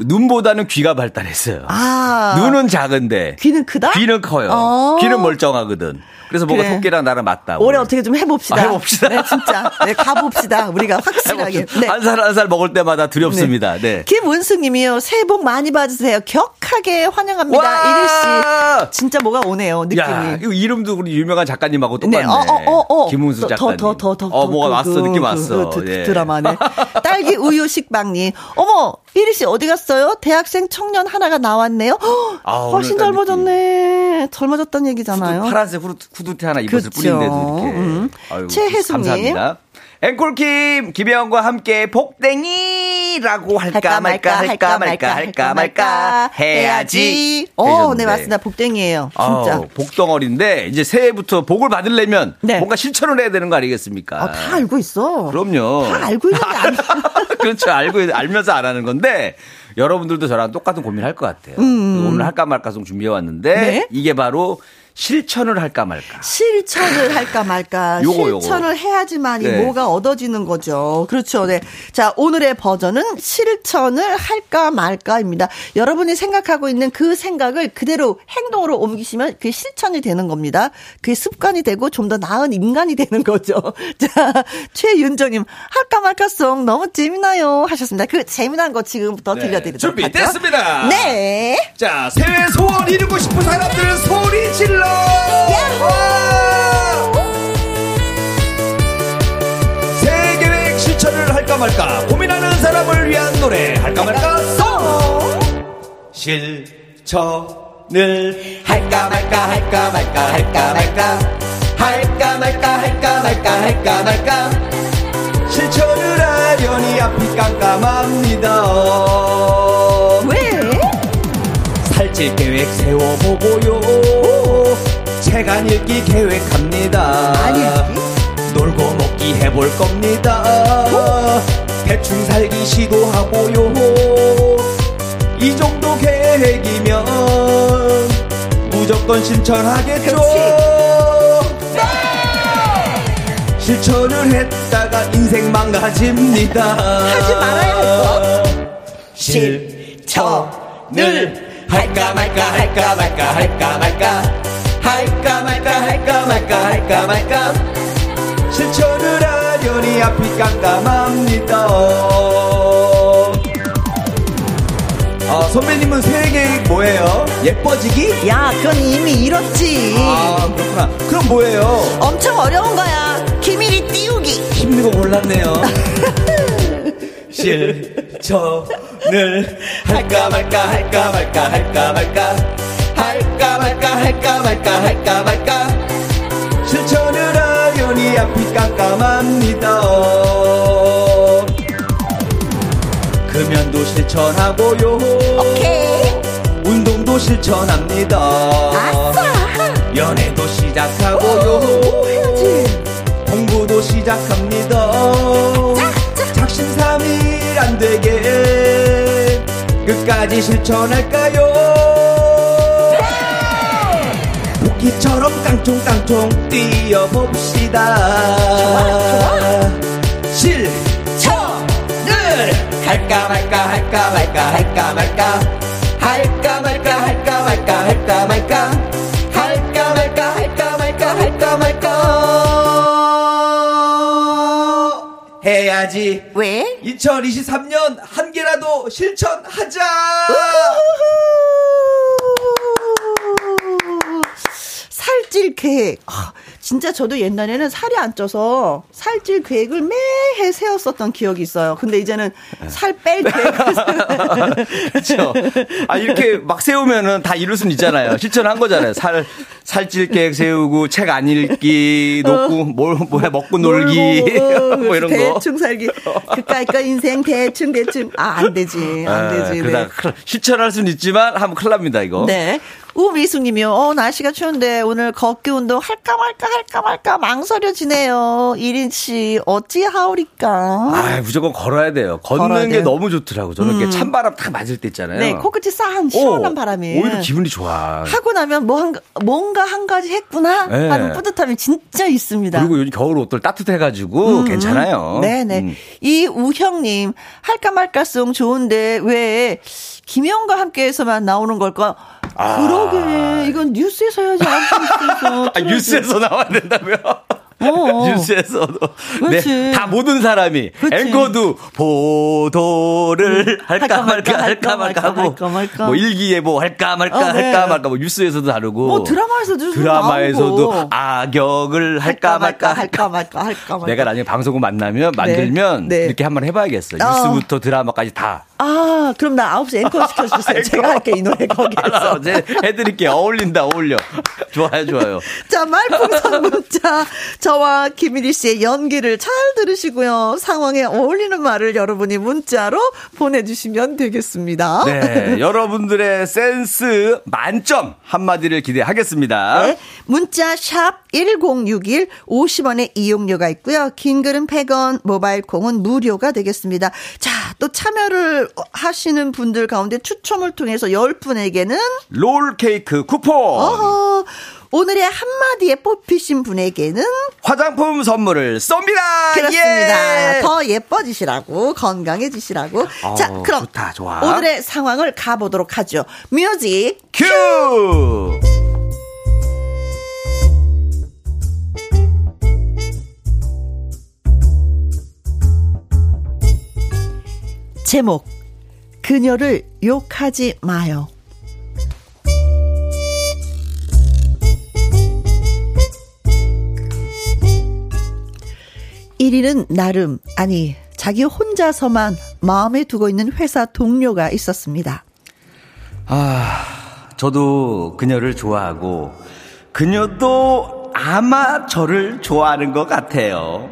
눈보다는 귀가 발달했어요. 아. 눈은 작은데. 귀는 크다? 귀는 커요. 어. 귀는 멀쩡하거든. 그래서 뭐가 그래. 토끼랑 나랑 맞다. 올해 어떻게 좀 해봅시다. 아, 해봅시다. 네, 진짜. 네, 가봅시다. 우리가 <laughs> 확실하게. 네. 한살 한 살 먹을 때마다 두렵습니다. 네. 네. 김은숙 님이요. 새해 복 많이 받으세요. 격하게 환영합니다. 이리 씨. 진짜 뭐가 오네요. 느낌이. 야, 이름도 우리 유명한 작가님하고 똑같네. 네. 어, 어, 어, 어. 김은숙 작가님. 더, 더, 더, 더. 어, 뭐가 그, 왔어. 그, 느낌 그, 왔어. 그, 예. 드라마네. <laughs> 딸기 우유 식빵님. 어머, 이리 씨 어디 갔어요? 대학생 청년 하나가 나왔네요. <gasps> 아, 훨씬 젊어졌네. 젊어졌다는 얘기잖아요. 파란색 후드, 후드티 하나 입었을 그렇죠. 뿐인데도 이렇게. 음. 최혜숙님. 감사합니다. 앵콜킴 김혜영과 함께 복댕이라고 할까, 할까 말까, 할까 말까 할까 말까 해야지. 어, 네 맞습니다. 복댕이에요. 진짜. 어, 복덩어리인데 이제 새해부터 복을 받으려면 네. 뭔가 실천을 해야 되는 거 아니겠습니까? 아, 다 알고 있어. 그럼요. 다 알고 있는데 안 <laughs> 그렇죠. 알고 알면서 안 하는 건데 여러분들도 저랑 똑같은 고민할 것 같아요. 음. 오늘 할까 말까 송 준비해 왔는데 네? 이게 바로 실천을 할까 말까. 실천을 할까 말까. <laughs> 요거, 요거. 실천을 해야지만 이 네. 뭐가 얻어지는 거죠. 그렇죠. 네. 자, 오늘의 버전은 실천을 할까 말까입니다. 여러분이 생각하고 있는 그 생각을 그대로 행동으로 옮기시면 그게 실천이 되는 겁니다. 그게 습관이 되고 좀 더 나은 인간이 되는 거죠. <laughs> 자, 최윤정님, 할까 말까송 너무 재미나요. 하셨습니다. 그 재미난 거 지금부터 네. 들려드리도록 준비됐습니다. 네. 자, 새해 소원 이루고 싶은 사람들은 소리 질러 새 계획 실천을 할까 말까 고민하는 사람을 위한 노래 할까 말까? 송 실천을 할까 말까 할까 말까 할까 말까? 할까 말까 할까 말까 할까 말까? 실천을 하려니 앞이 깜깜합니다. 왜? 살찔 계획 세워보고요 책안 읽기 계획합니다. 아니. 놀고 먹기 해볼 겁니다. 대충 살기 시도하고요. 이 정도 계획이면 무조건 실천하겠죠. 네. 실천을 했다가 인생 망가집니다. 하지 말아야 거. 실천을 할까 말까 할까 말까 할까 말까 할까 말까 할까 말까 할까 말까 실천을 하려니 앞이 깜깜합니다 아, 선배님은 새해 계획 뭐예요? 예뻐지기? 야, 그건 이미 잃었지. 아, 그렇구나. 그럼 뭐예요? 엄청 어려운 거야. 기밀이 띄우기. 힘든 거 몰랐네요. <laughs> 실천을 할까 말까 할까 말까 할까 말까 할까 말까 할까 말까 할까 말까 실천을 하려니 앞이 깜깜합니다. 금연도 실천하고요. 오케이. 운동도 실천합니다. 아싸. 연애도 시작하고요. 오, 해야지. 공부도 시작합니다. 작심삼일 안 되게 끝까지 실천할까요? 복귀처럼 깡총깡총 뛰어봅시다. 실천을 할까 말까 할까 말까 할까 말까 할까 말까 할까 말까 할까 말까 할까 말까 할까 말까 할까 말까 해야지. 왜? 2023년 한 개라도 실천하자 살찔 계획. 아, 진짜 저도 옛날에는 살이 안 쪄서 살찔 계획을 매해 세웠었던 기억이 있어요. 근데 이제는 살 뺄 계획을 <laughs> 그렇죠. 아 이렇게 막 세우면은 다 이룰 수는 있잖아요. 실천한 거잖아요. 살 살찔 계획 세우고 책 안 읽기 놓고 뭘 뭐야 먹고 놀기 놀고, <laughs> 뭐 이런 거. 대충 살기. 그까이 거 인생 대충 대충. 아, 안 되지. 안 되지. 아, 네. 큰- 실천할 수는 있지만 하면 큰일 납니다 이거. 네. 우미숙님이요. 어, 날씨가 추운데 오늘 걷기 운동 할까 말까 할까 말까 망설여지네요. 이린 씨, 어찌 하오리까? 아 무조건 걸어야 돼요. 걷는 게 돼요. 너무 좋더라고. 저는 이렇게 찬바람 딱 맞을 때 있잖아요. 네, 코끝이 싸한 시원한 오, 바람이. 오히려 기분이 좋아. 하고 나면 뭐 한, 뭔가 한 가지 했구나 네. 하는 뿌듯함이 진짜 있습니다. 그리고 요즘 겨울 옷들 따뜻해가지고 괜찮아요. 음, 네네. 음. 이우형님, 할까 말까송 좋은데 왜 김영과 함께해서만 나오는 걸까? 아. 그러게. 이건 뉴스에서 해야지. 아, 뉴스에서 나와야 된다며? 어. <laughs> 뉴스에서도. 네, 다 모든 사람이. 그렇지. 앵커도 보도를 할까 말까 할까 말까 하고. 할까 말까. 뭐 일기예보 할까 말까 어, 네. 할까 말까 뭐 뉴스에서도 다르고. 뭐 드라마에서도 좀 드라마에서도. 악역을 할까 말까 할까 말까 할까 말까. 내가 나중에 방송국 만나면 만들면 네. 이렇게 한번 해봐야겠어. 어. 뉴스부터 드라마까지 다. 아, 그럼 나 9시 앵커 시켜주세요. 제가 할게, 이 노래 거기에서. 알아, 이제 해드릴게. 어울린다, 어울려. 좋아요, 좋아요. <laughs> 자, 말풍선 문자. 저와 김일희 씨의 연기를 잘 들으시고요. 상황에 어울리는 말을 여러분이 문자로 보내주시면 되겠습니다. 네, <laughs> 여러분들의 센스 만점 한마디를 기대하겠습니다. 네, 문자 샵 1061, 50원의 이용료가 있고요. 긴 글은 100원, 모바일 콩은 무료가 되겠습니다. 자, 또 참여를 하시는 분들 가운데 추첨을 통해서 10분에게는 롤 케이크 쿠폰, 어허, 오늘의 한마디에 뽑히신 분에게는 화장품 선물을 쏩니다. 그렇습니다. 예! 더 예뻐지시라고 건강해지시라고. 자, 어우, 그럼 좋다. 오늘의 상황을 가보도록 하죠. 뮤직 큐! 제목 그녀를 욕하지 마요. 1위는 나름, 아니, 자기 혼자서만 마음에 두고 있는 회사 동료가 있었습니다. 아, 저도 그녀를 좋아하고, 그녀도 아마 저를 좋아하는 것 같아요.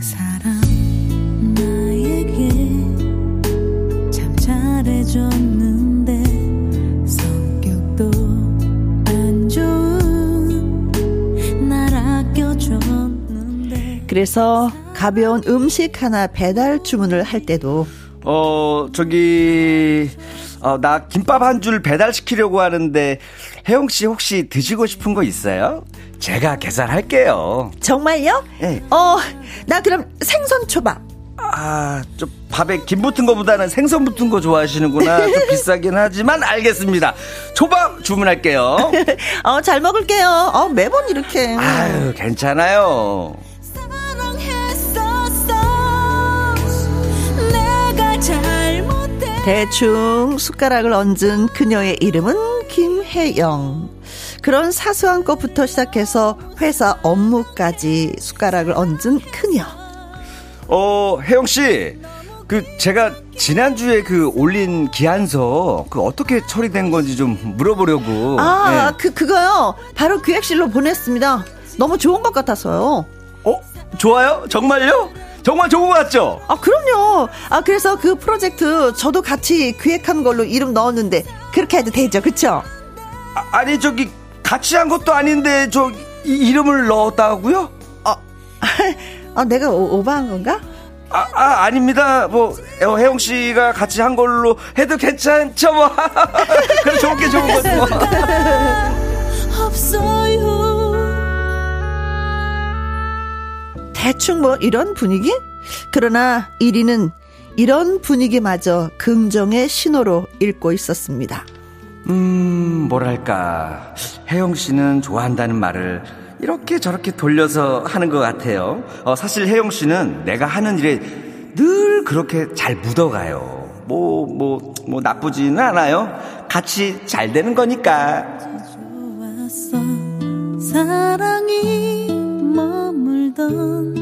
사람 나에게 참 잘해줬는 그래서 가벼운 음식 하나 배달 주문을 할 때도 어, 저기, 어, 나 김밥 한 줄 배달시키려고 하는데, 혜영 씨 혹시 드시고 싶은 거 있어요? 제가 계산할게요. 정말요? 네. 어, 나 그럼 생선 초밥. 아, 좀 밥에 김 붙은 거보다는 생선 붙은 거 좋아하시는구나. 좀 <laughs> 비싸긴 하지만 알겠습니다. 초밥 주문할게요. <laughs> 어, 잘 먹을게요. 어, 매번 이렇게. 아유, 괜찮아요. 대충 숟가락을 얹은 그녀의 이름은 김혜영. 그런 사소한 것부터 시작해서 회사 업무까지 숟가락을 얹은 그녀. 어, 혜영 씨. 그 제가 지난주에 그 올린 기한서 그 어떻게 처리된 건지 좀 물어보려고. 아, 네. 그 그거요. 바로 기획실로 보냈습니다. 너무 좋은 것 같아서요. 어? 좋아요? 정말요? 정말 좋은 것 같죠? 아, 그럼요. 아, 그래서 그 프로젝트 저도 같이 기획한 걸로 이름 넣었는데 그렇게 해도 되죠, 그쵸? 아, 니 저기 같이 한 것도 아닌데 저 이, 름을 넣었다고요? 아, <laughs> 아 내가 오, 오버한 건가? 아, 아, 아닙니다. 뭐, 어, 혜영 씨가 같이 한 걸로 해도 괜찮죠, 뭐. <laughs> 그럼 좋은 게 좋은 거지, 뭐. <laughs> 대충 뭐 이런 분위기? 그러나 1위는 이런 분위기마저 긍정의 신호로 읽고 있었습니다. 음, 뭐랄까. 혜영 씨는 좋아한다는 말을 이렇게 저렇게 돌려서 하는 것 같아요. 어, 사실 혜영 씨는 내가 하는 일에 늘 그렇게 잘 묻어가요. 뭐, 뭐, 뭐 나쁘지는 않아요. 같이 잘 되는 거니까. 사랑이 머물던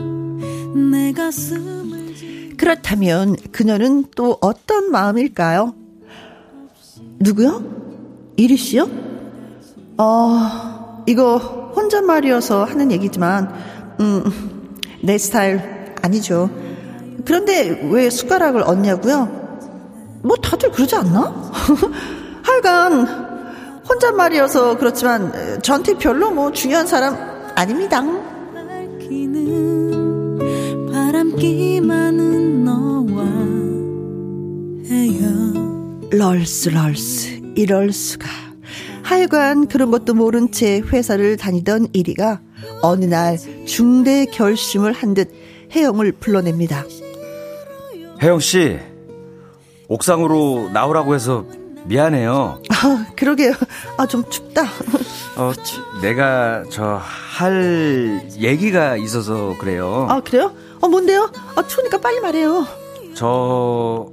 내 가슴을 그렇다면 그녀는 또 어떤 마음일까요? 누구요? 이리 씨요? 어, 이거 혼잣말이어서 하는 얘기지만, 음, 내 스타일 아니죠. 그런데 왜 숟가락을 얹냐고요? 뭐 다들 그러지 않나? <laughs> 하여간 혼잣말이어서 그렇지만 저한테 별로 뭐 중요한 사람 아닙니다. 바람기 많은 너와 해요. 럴스 럴스 이럴 수가. 하여간 그런 것도 모른 채 회사를 다니던 이리가 어느 날 중대 결심을 한 듯 혜영을 불러냅니다. 혜영 씨, 옥상으로 나오라고 해서 미안해요. 아, 그러게요. 아, 좀 춥다. 어, 내가 저 할 얘기가 있어서 그래요. 아, 그래요? 어, 뭔데요? 아, 추우니까 빨리 말해요. 저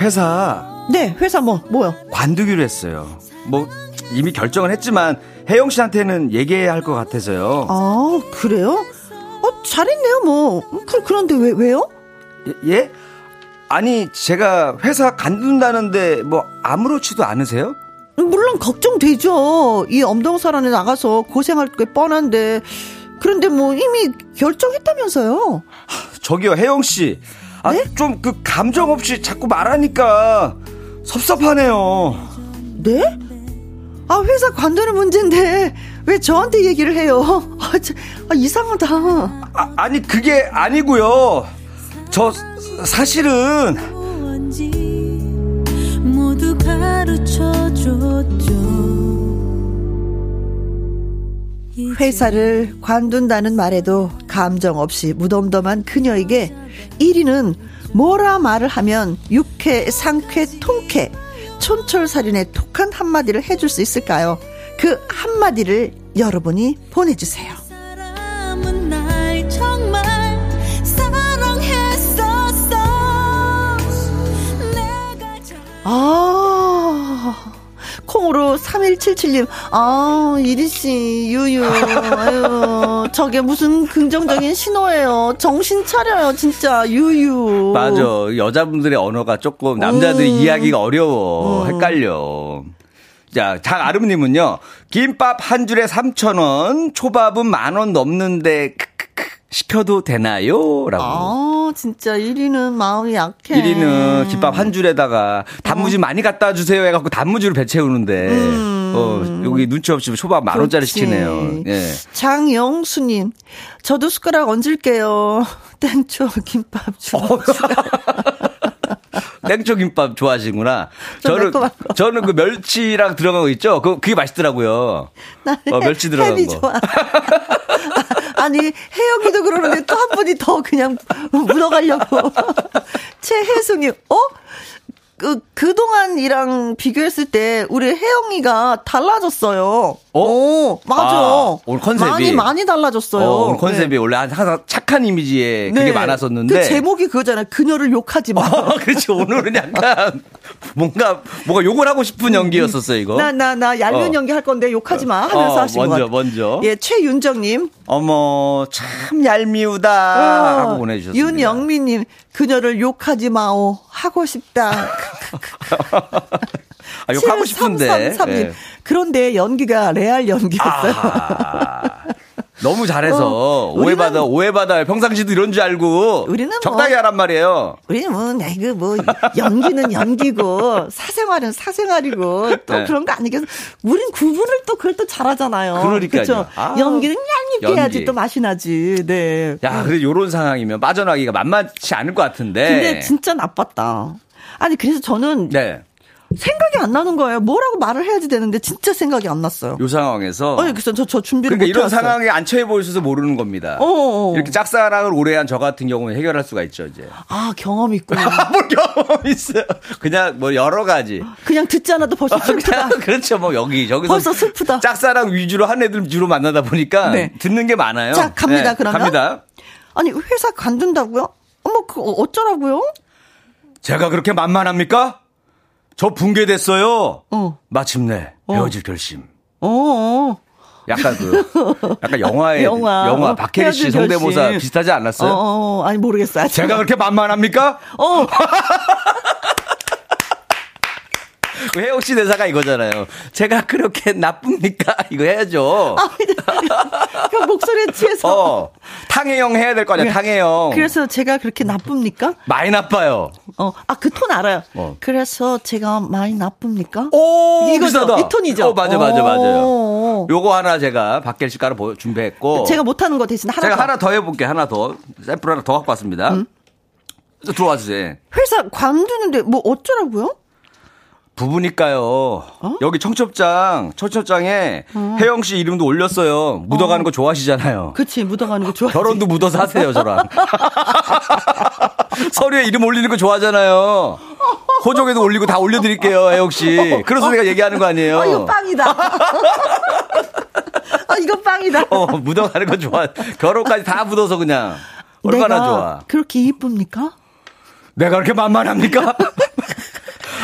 회사 네, 회사 뭐 뭐요? 관두기로 했어요. 뭐 이미 결정을 했지만 혜영 씨한테는 얘기해야 할 것 같아서요. 아, 그래요? 어, 잘했네요, 뭐. 그, 그런데 왜, 왜요? 예? 예? 아니, 제가 회사 간둔다는데 뭐 아무렇지도 않으세요? 물론 걱정되죠. 이 엄동설안에 나가서 고생할 게 뻔한데. 그런데 뭐 이미 결정했다면서요. 저기요, 혜영 씨. 아, 네? 좀그 감정 없이 자꾸 말하니까 섭섭하네요. 네? 아, 회사 관두는 문제인데 왜 저한테 얘기를 해요? 아, 저, 아 이상하다. 아, 아니, 그게 아니고요. 저 사실은 모두 가르쳐 줬죠. 회사를 관둔다는 말에도 감정 없이 무덤덤한 그녀에게 1위는 뭐라 말을 하면 육회, 상쾌, 통쾌, 촌철살인의 톡한 한마디를 해줄 수 있을까요? 그 한마디를 여러분이 보내주세요. 아, 콩으로 3177님, 아, 이리씨, 유유, 아유, 저게 무슨 긍정적인 신호예요. 정신 차려요, 진짜, 유유. 맞아. 여자분들의 언어가 조금 남자들이 음. 이해하기가 어려워. 음. 헷갈려. 자, 장아름님은요, 김밥 한 줄에 3,000원, 초밥은 만 원 넘는데. 시켜도 되나요? 라고. 아, 진짜 1위는 마음이 약해. 1위는 김밥 한 줄에다가 단무지 어. 많이 갖다 주세요 해갖고 단무지를 배 채우는데, 음. 어, 여기 눈치 없이 초밥 만 원짜리 시키네요. 예. 장영수님, 저도 숟가락 얹을게요. <laughs> 땡초 김밥 주 어. 땡초 김밥 좋아하시구나. 저는 저는 그 멸치랑 들어간 거 있죠. 그 그게 맛있더라고요. 어, 멸치 들어간 거. 좋아. <laughs> 아니, 혜영이도 그러는데 또 한 분이 더 그냥 묻어가려고. <laughs> 최혜숙님, 어? 그, 그동안이랑 비교했을 때, 우리 혜영이가 달라졌어요. 어? 오, 맞아. 아, 오늘 컨셉이. 많이, 많이 달라졌어요. 어, 오늘 컨셉이 네. 원래 항상 착한 이미지에 그게 네. 많았었는데. 그 제목이 그거잖아요. 그녀를 욕하지 마. 어, <laughs> 그렇지. 오늘은 약간, 뭔가, 뭔가 욕을 하고 싶은 연기였었어요, 이거. 나, 나, 나 얄미운 어. 연기 할 건데 욕하지 마 하면서 어, 하신 먼저, 먼저. 예, 최윤정님. 어머, 참 얄미우다. 어, 하고 보내주셨습니다. 윤영민님, 그녀를 욕하지 마오. 하고 싶다. 아, 욕하고 싶은데. 네. 그런데 연기가 레알 연기였어요. 아, 너무 잘해서 어, 오해받아 오해받아 평상시도 이런 줄 알고 우리는 뭐 적당히 뭐, 하란 말이에요. 우리는 뭐 이거 뭐 연기는 연기고 사생활은 사생활이고 또 네. 그런 거 아니겠어. 우린 구분을 또 그걸 또 잘하잖아요. 그러니까요. 아, 연기는 얄밉게. 해야지 또 맛이 나지. 네. 야, 그래 요런 상황이면 빠져나기가 만만치 않을 것 같은데. 근데 진짜 나빴다. 아니 그래서 저는 네. 생각이 안 나는 거예요. 뭐라고 말을 해야지 되는데 진짜 생각이 안 났어요. 이 상황에서. 아니, 그래서 저, 저 준비를 그러니까 이런 상황에 안 처해 보이셔서 모르는 겁니다. 어어. 어. 이렇게 짝사랑을 오래 한 저 같은 경우는 해결할 수가 있죠, 이제. 아, 경험 있구나. <laughs> 뭐 경험 있어요. 그냥 뭐 여러 가지. 그냥 듣지 않아도 벌써 슬프다. <laughs> 그렇죠. 뭐 여기 저기서 벌써 슬프다. 짝사랑 위주로 한 애들 주로 만나다 보니까 네. 듣는 게 많아요. 자, 갑니다. 네, 그러면. 갑니다. 아니, 회사 간둔다고요? 어머, 그 어쩌라고요? 제가 그렇게 만만합니까? 저 붕괴됐어요. 어. 마침내 어. 헤어질 결심. 어. 어. 약간 그 약간 영화의 <laughs> 영화, 영화 어, 박혜리 씨 성대모사 비슷하지 않았어요? 어, 어, 아니 모르겠어요. 제가 그렇게 만만합니까? 어. <laughs> 그 혜영 씨 대사가 이거잖아요. 제가 그렇게 나쁩니까? <laughs> 이거 해야죠. 아, 그 목소리에 취해서. 어, 탕혜영 해야 될 거 아니야, 탕혜영. 그래서 제가 그렇게 나쁩니까? 많이 나빠요. 어, 아, 그 톤 알아요. 어. 그래서 제가 많이 나쁩니까? 오, 이거죠. 이 톤이죠. 어, 맞아, 맞아, 맞아요. 요거 하나 제가 박길 씨 가로 준비했고. 제가 못하는 거 대신 하나 제가 더. 하나 더 해볼게, 하나 더. 샘플 하나 더 갖고 왔습니다. 음? 들어와 주세요. 회사 관두는데 뭐 어쩌라고요? 부부니까요. 어? 여기 청첩장, 청첩장에 어. 혜영 씨 이름도 올렸어요. 묻어가는 어. 거 좋아하시잖아요. 그치, 묻어가는 거 좋아. 결혼도 묻어서 하세요, 저랑. <laughs> 서류에 이름 올리는 거 좋아하잖아요. 호적에도 올리고 다 올려드릴게요, 혜영 씨. 그래서 내가 얘기하는 거 아니에요. 아, 이거 빵이다. 아, <laughs> 이거 빵이다. 어, 묻어가는 거 좋아. 결혼까지 다 묻어서 그냥. 얼마나 좋아. 그렇게 이쁩니까? 내가 그렇게 만만합니까? <laughs>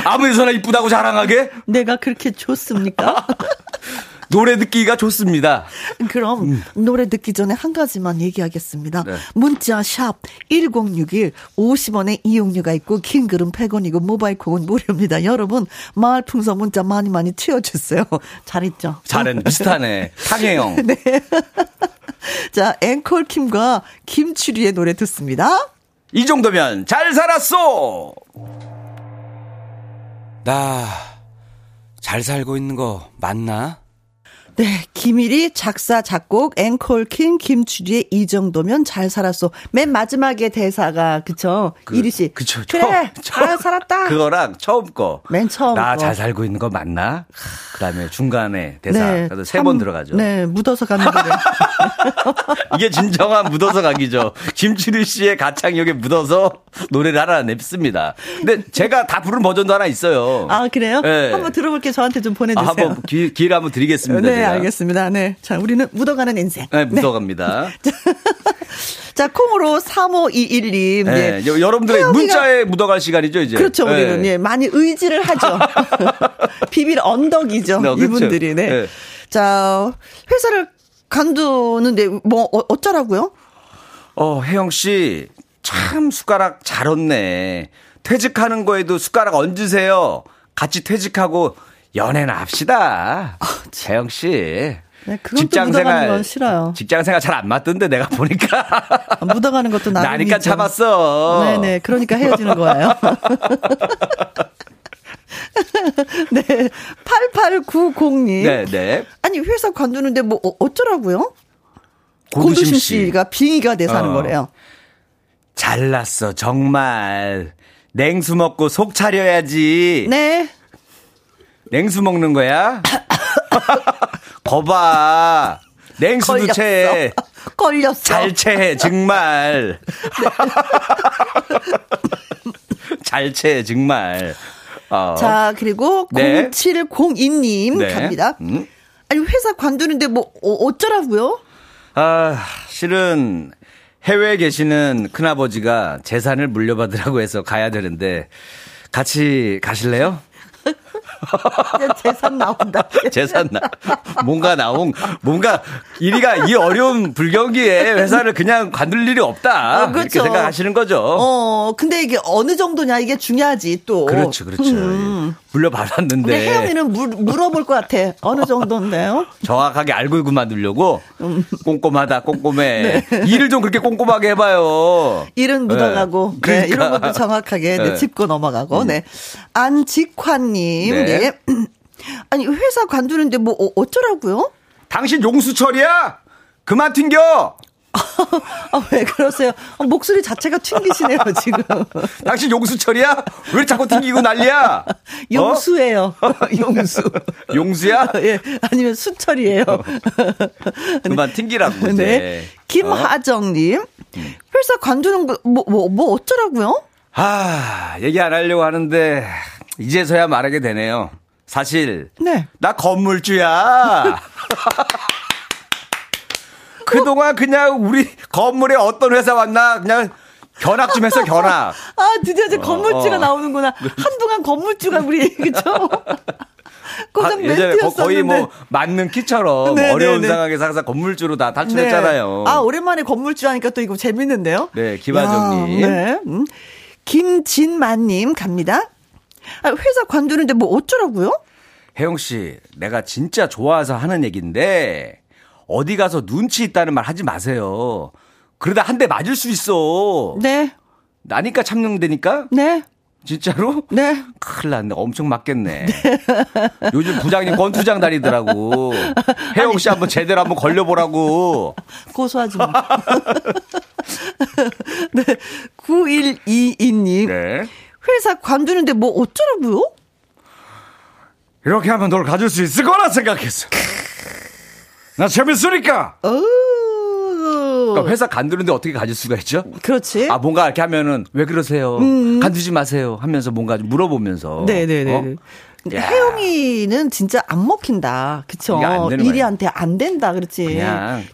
아무 데서나 이쁘다고 자랑하게? 내가 그렇게 좋습니까? <laughs> 노래 듣기가 좋습니다. 그럼 음. 노래 듣기 전에 한 가지만 얘기하겠습니다. 네. 문자 샵 1061 50원의 이용료가 있고 긴 글은 100원이고 모바일 콩은 무료입니다. 여러분 마을 풍선 문자 많이 많이 튀어주세요. <laughs> 잘했죠? 잘했네. <laughs> 비슷하네. 탕혜영. 네. 자 앵콜 킴과 김추리의 노래 듣습니다. 이 정도면 잘 살았어. 나 잘 살고 있는 거 맞나? 네, 김일이 작사, 작곡, 앵콜킹, 김추리의 이 정도면 잘 살았어. 맨 마지막에 대사가, 그쵸? 그, 이리 씨. 그쵸. 그래, 처음, 잘 살았다. 그거랑 처음 거. 맨 처음 나 잘 살고 있는 거 맞나? 그 다음에 중간에 대사. 네, 세번 들어가죠. 네, 묻어서 가는 거래. <laughs> 이게 진정한 묻어서 가기죠. 김추리 씨의 가창력에 묻어서 노래를 하나 냅습니다. 근데 제가 다 부른 버전도 하나 있어요. 아, 그래요? 네. 한번 들어볼게요. 저한테 좀 보내주세요. 아, 한번 기, 기회를 한번 드리겠습니다. 네. 네, 알겠습니다. 네. 자, 우리는 묻어가는 인생. 네, 묻어갑니다. <laughs> 네. 자, 콩으로 3521님. 네, 예. 여러분들의 문자에 묻어갈 시간이죠, 이제. 그렇죠, 우리는. 네. 예, 많이 의지를 하죠. <laughs> <laughs> 비빌 언덕이죠, 네, 그렇죠. 이분들이. 네. 네. 자, 회사를 간두는데 뭐 어, 어쩌라고요? 어, 혜영 씨, 참 숟가락 잘 얹네. 퇴직하는 거에도 숟가락 얹으세요. 같이 퇴직하고 연애나 합시다. 아, 재영 씨. 네, 직장 생활 싫어요. 직장 생활 잘 안 맞던데 내가 보니까 아, 묻어가는 것도 나니까 참았어. 네네. 그러니까 헤어지는 거예요. <laughs> 네. 8890님. 네, 네. 아니, 회사 관두는데 뭐 어, 어쩌라고요? 고두심, 씨가 빙의가 돼서 하는 어. 거래요. 잘났어, 정말. 냉수 먹고 속 차려야지. 네. 냉수 먹는 거야? <laughs> 거봐. 냉수도 채. 걸렸어. 잘 채, 정말. 잘 채, 정말. 어. 자, 그리고 네. 0702님 네. 갑니다. 음? 아니, 회사 관두는데 뭐, 어, 어쩌라고요? 아, 실은 해외에 계시는 큰아버지가 재산을 물려받으라고 해서 가야 되는데 같이 가실래요? 재산 나온다. 재산 나. 뭔가 나온, 뭔가, 이리가 이 어려운 불경기에 회사를 그냥 관둘 일이 없다. 어, 그렇죠. 이렇게 생각하시는 거죠. 어, 근데 이게 어느 정도냐, 이게 중요하지, 또. 그렇죠, 그렇죠. 음. 물려받았는데. 혜영이는 물, 물어볼 것 같아. 어느 정도인데요? 정확하게 알고 그만두려고. 음. 꼼꼼하다, 꼼꼼해. <laughs> 네. 일을 좀 그렇게 꼼꼼하게 해봐요. 일은 묻어가고. 네. 그러니까. 네, 이런 것도 정확하게 네. 짚고 넘어가고. 음. 네. 안직환 님. 네. 네. <clears throat> 아니 회사 관두는데 뭐 어, 어쩌라고요? 당신 용수철이야? 그만 튕겨. <laughs> 아, 왜 그러세요? 아, 목소리 자체가 튕기시네요, <laughs> 지금. 당신 용수철이야? 왜 자꾸 튕기고 난리야? <laughs> 용수예요. 어? 용수. 용수야? 예. 아니면 수철이에요. 그만 튕기라고. 네. 네. 김하정님. 어? 회사 관두는 거, 뭐, 뭐, 뭐 어쩌라고요? 아, 얘기 안 하려고 하는데, 이제서야 말하게 되네요. 사실 네. 나 건물주야. <laughs> 그동안 그냥 우리 건물에 어떤 회사 왔나 그냥 견학 좀 했어 견학. 아 드디어 이제 건물주가 어, 어. 나오는구나. 한동안 건물주가 우리 <laughs> 그죠? 고작 아, 예전에 거의 뭐 맞는 키처럼 네네네. 어려운 네, 네. 상황에서 항상 건물주로 다 탈출했잖아요. 네. 아 오랜만에 건물주 하니까 또 이거 재밌는데요. 네 김하정님. 네. 음. 김진만님 갑니다. 아, 회사 관두는데 뭐 어쩌라고요? 혜영 씨, 내가 진짜 좋아서 하는 얘기인데 어디 가서 눈치 있다는 말 하지 마세요. 그러다 한 대 맞을 수 있어. 네. 나니까 참는다니까? 네. 진짜로? 네. 큰일 났네. 엄청 맞겠네. 네. 요즘 부장님 권투장 다니더라고. <laughs> 혜영 씨 한번 제대로 한번 걸려보라고. <laughs> 고소하지 마. <laughs> 네. 9122님. 네. 회사 관두는데 뭐 어쩌라고요? 이렇게 하면 널 가질 수 있을 거라 생각했어. 나 재밌으니까. 그러니까 회사 간두는데 어떻게 가질 수가 있죠? 그렇지. 아 뭔가 이렇게 하면은 왜 그러세요? 음. 간두지 마세요 하면서 뭔가 물어보면서. 네네네. 어? 혜영이는 진짜 안 먹힌다. 그쵸? 일이한테 안 된다. 그렇지.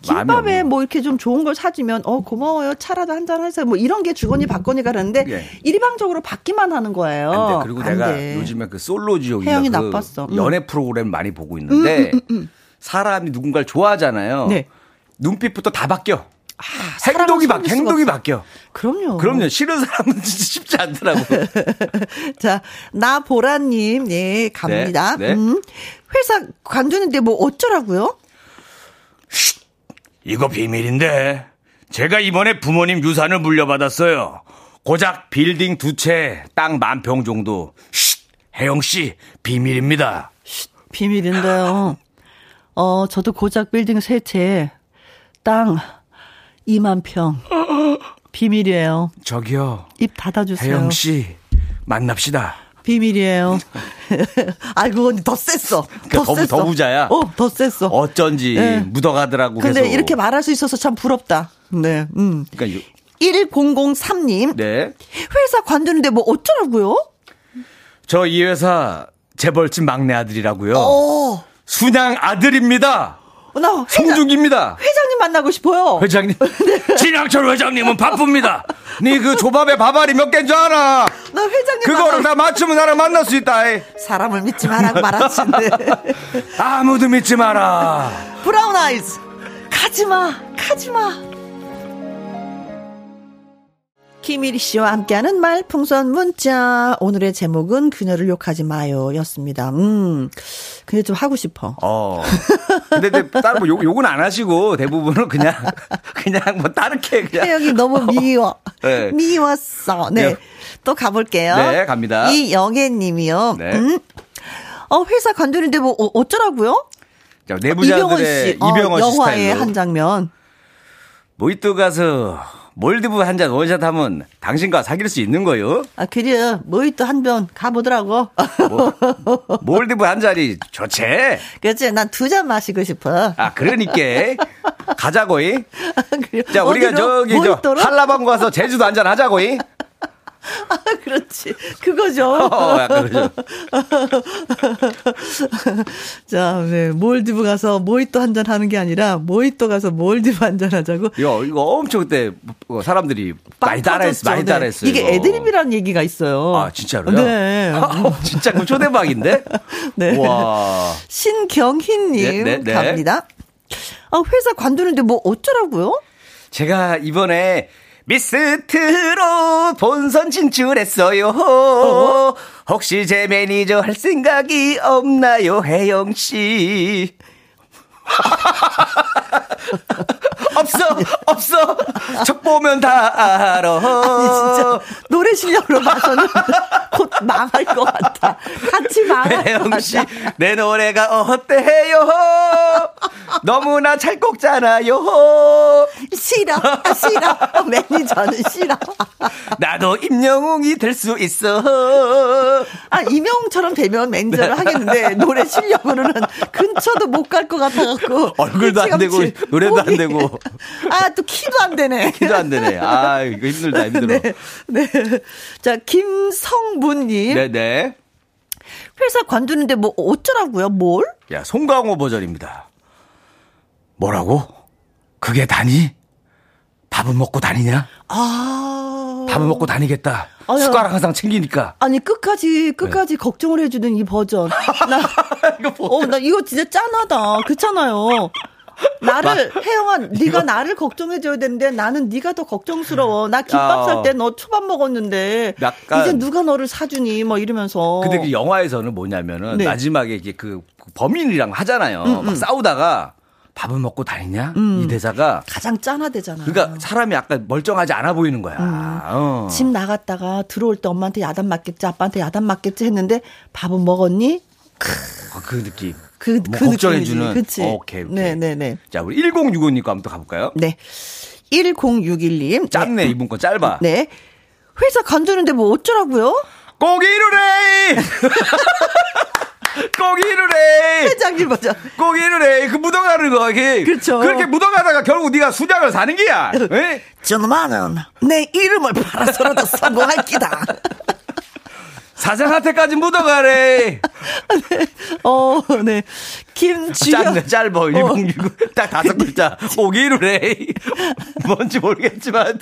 김밥에 뭐 이렇게 좀 좋은 걸 사주면, 어, 고마워요. 차라도 한잔 하세요. 뭐 이런 게 주거니 받거니 가는데, 예. 일방적으로 받기만 하는 거예요. 안 돼. 그리고 내가 돼. 요즘에 그 솔로 지옥이 혜영이 그 나빴어. 음. 연애 프로그램 많이 보고 있는데, 음, 음, 음, 사람이 누군가를 좋아하잖아요. 네. 눈빛부터 다 바뀌어. 아, 행동이 바, 행동이 바뀌어. 그럼요. 그럼요. 싫은 사람은 <laughs> 진짜 쉽지 않더라고. <laughs> 자, 나 보라님, 예, 갑니다. 네, 네. 음, 회사 관두는데 뭐 어쩌라고요? 쉿, 이거 비밀인데. 제가 이번에 부모님 유산을 물려받았어요. 고작 빌딩 두 채, 땅 만 평 정도. 쉿, 혜영 씨, 비밀입니다. 쉿, 비밀인데요. 어, 저도 고작 빌딩 세 채, 땅 2만 평. 비밀이에요. 저기요. 입 닫아주세요. 혜영 씨, 만납시다. 비밀이에요. <laughs> 아이고, 더 셌어. 그러니까 더, 더, 더 부자야? 어, 더 셌어. 어쩐지 네. 묻어가더라고. 근데 계속. 이렇게 말할 수 있어서 참 부럽다. 네, 음. 그러니까 1003님. 네. 회사 관두는데 뭐 어쩌라고요? 저 이 회사 재벌집 막내 아들이라고요. 어. 순양 아들입니다. 나 회장, 송중기입니다. 회장 님 만나고 싶어요. 회장님. <laughs> 네. 진양철 회장님은 바쁩니다. <laughs> 네 그 조밥에 밥알이 몇 개인 줄 알아? 나 회장님. 그거를 다 맞추면 나랑 만날 수 있다. 이. 사람을 믿지 마라고 말하시는데. <laughs> 아무도 믿지 마라. 브라운 아이즈. 가지마, 가지마. 김일희 씨와 함께하는 말풍선 문자. 오늘의 제목은 그녀를 욕하지 마요 였습니다. 음, 근데 좀 하고 싶어. 어. 근데, 근데 따로 뭐 욕, 욕은 안 하시고 대부분은 그냥, <laughs> 그냥 뭐 다르게 그냥. 태영이 너무 미워. <laughs> 네. 미웠어. 네. 네. 또 가볼게요. 네, 갑니다. 이영애 님이요. 네. 음? 어, 회사 관두는데 뭐, 어, 어쩌라고요? 자, 내부자들의 이병헌 씨. 이병헌 어, 씨 영화의 한 장면. 모히또 가서 몰디브 한 잔 원샷 하면 당신과 사귈 수 있는 거요? 아, 그래. 모히또 한 병 가보더라고. 뭐, 몰디브 한 잔이 좋지? 그렇지. 난 두 잔 마시고 싶어. 아, 그러니까. 가자고이. <laughs> 자, 우리가 저기 저 한라방 가서 제주도 한 잔 하자고이. <laughs> 아, 그렇지. 그거죠. 어, 약간 그죠. <laughs> 자, 네. 몰디브 가서 모히또 한잔 하는 게 아니라 모히또 가서 몰디브 한잔 하자고. 이거, 이거 엄청 그때 뭐 사람들이 많이 따라했어, 많이 네. 따라했어요. 이게 애드립이라는 얘기가 있어요. 아, 진짜로요? 네. <laughs> 진짜 그 초대박인데? 네. 와. 신경희님 네, 네, 네. 갑니다. 아, 회사 관두는데 뭐 어쩌라고요? 제가 이번에 미스트로 본선 진출했어요. 어? 혹시 제 매니저 할 생각이 없나요, 혜영 씨? <laughs> 없어, 없어. 척 보면 다 알아. 아니, 진짜, 노래 실력으로 봐서는 <laughs> 곧 망할 것 같아. 같이 망할 혜영 씨, 내 노래가 어때요? 너무나 찰곡잖아요. 싫어, 싫어. 매니저는 싫어. 나도 임영웅이 될 수 있어. 아, 임영웅처럼 되면 매니저를 하겠는데, 노래 실력으로는 근처도 못 갈 것 같아갖고. 얼굴도 안 되고, 노래도 안 되고. 아, 또 키도 안 되네. 키도 안 되네. 아, 이거 힘들다, 힘들어. 네. 네. 자, 김성문님. 네네. 네. 회사 관두는데 뭐 어쩌라고요? 뭘? 야, 송강호 버전입니다. 뭐라고? 그게 다니? 밥은 먹고 다니냐? 아. 밥은 먹고 다니겠다. 아유. 숟가락 항상 챙기니까. 아니, 끝까지, 끝까지 네. 걱정을 해주는 이 버전. <laughs> 나, 이거 어, 나 이거 진짜 짠하다. 그렇잖아요. 나를 혜영아 네가 나를 걱정해줘야 되는데 나는 네가 더 걱정스러워. 나 김밥 살 때 너 초밥 먹었는데 약간 이제 누가 너를 사주니 뭐 이러면서. 근데 그 영화에서는 뭐냐면은 네. 마지막에 이게 그 범인이랑 하잖아요. 음, 음. 막 싸우다가 밥을 먹고 다니냐? 음. 이 대사가 가장 짠하대잖아. 그러니까 사람이 약간 멀쩡하지 않아 보이는 거야. 음. 어. 집 나갔다가 들어올 때 엄마한테 야단 맞겠지, 아빠한테 야단 맞겠지 했는데 밥은 먹었니? 어, 그 느낌. 그, 뭐 그 걱정해주는. 그치. 오케이, 오케이. 네네네. 네. 자, 우리 1065님 거 한번 또 가볼까요? 네. 1061님. 짧네, 네. 이분 거 짧아. 네. 회사 간두는데 뭐 어쩌라고요? 꼭 이루래! <laughs> 꼭 이루래! 회장님 맞아. 꼭 이루래! 그 묻어가는 거, 이게. 그렇죠. 그렇게 묻어가다가 결국 네가 수작을 사는 게야. 저놈아는 내 이름을 팔아서라도 성공할 기다. 사장한테까지 묻어가래. 네. 어, 네. 김주영. 짧네, 짧어. 1069. 딱 다섯 글자. 오기루래. <laughs> 뭔지 모르겠지만.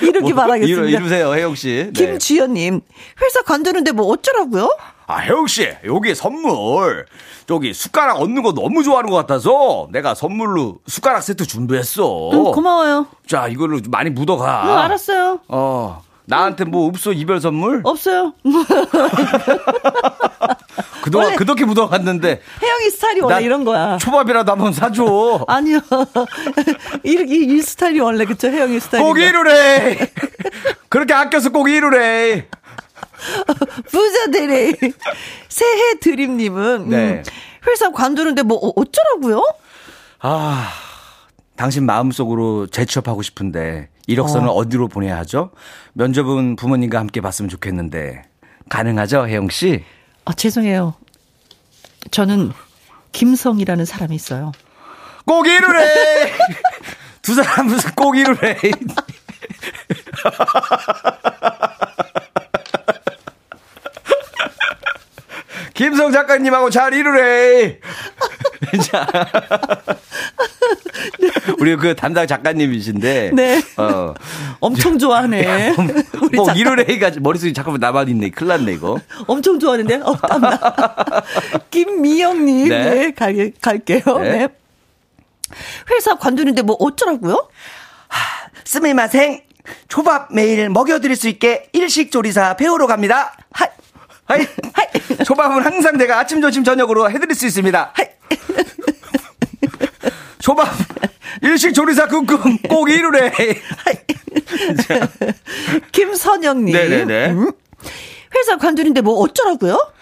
이렇게 뭐, 말하겠습니다. 이루, 세요 혜영씨. 네. 김주연님. 회사 관두는데 뭐 어쩌라고요? 아, 혜영씨. 여기 선물. 저기 숟가락 얻는 거 너무 좋아하는 것 같아서 내가 선물로 숟가락 세트 준비했어. 응, 고마워요. 자, 이걸로 많이 묻어가. 응, 알았어요. 어. 나한테 뭐 없어 이별 선물? 없어요. <laughs> 그동안 그렇게 묻어갔는데 혜영이 스타일이 원래 이런 거야. 초밥이라도 한번 사줘. <laughs> 아니요. <laughs> 이렇게 이 스타일이 원래 그쵸 혜영이 스타일. 꼭 이루래. 그렇게 아껴서 꼭 이루래. <laughs> 부자들이 <laughs> 새해 드림님은 네. 음, 회사 관두는데 뭐 어, 어쩌라고요? 아 당신 마음속으로 재취업하고 싶은데 이력서는 어. 디로 보내야 하죠? 면접은 부모님과 함께 봤으면 좋겠는데 가능하죠, 혜영 씨? 아, 죄송해요. 저는 김성이라는 사람이 있어요. 꼭 이루래! <laughs> 두 사람 무슨 꼭 이루래! 김성 작가님하고 잘 이루래! <laughs> 자. <laughs> 우리 그 담당 작가님이신데. 네. 어. 엄청 좋아하네. <laughs> 뭐 이루레이가 머릿속에 잠깐만 남아있네. 큰일 났네, 이거. 엄청 좋아하는데? 어, 땀나. 김미영님. 네. 네. 갈, 갈게요. 네. 네. 회사 관두는데 뭐 어쩌라고요? 하, すみません. 초밥 매일 먹여드릴 수 있게 일식조리사 배우러 갑니다. はい. はい. はい. 초밥은 항상 제가 아침, 점심, 저녁으로 해드릴 수 있습니다. はい. 초밥 일식 조리사 꿈 꿈 꼭 이룰래. 김선영님. 네네네. 음? 회사 관두는데 뭐 어쩌라고요?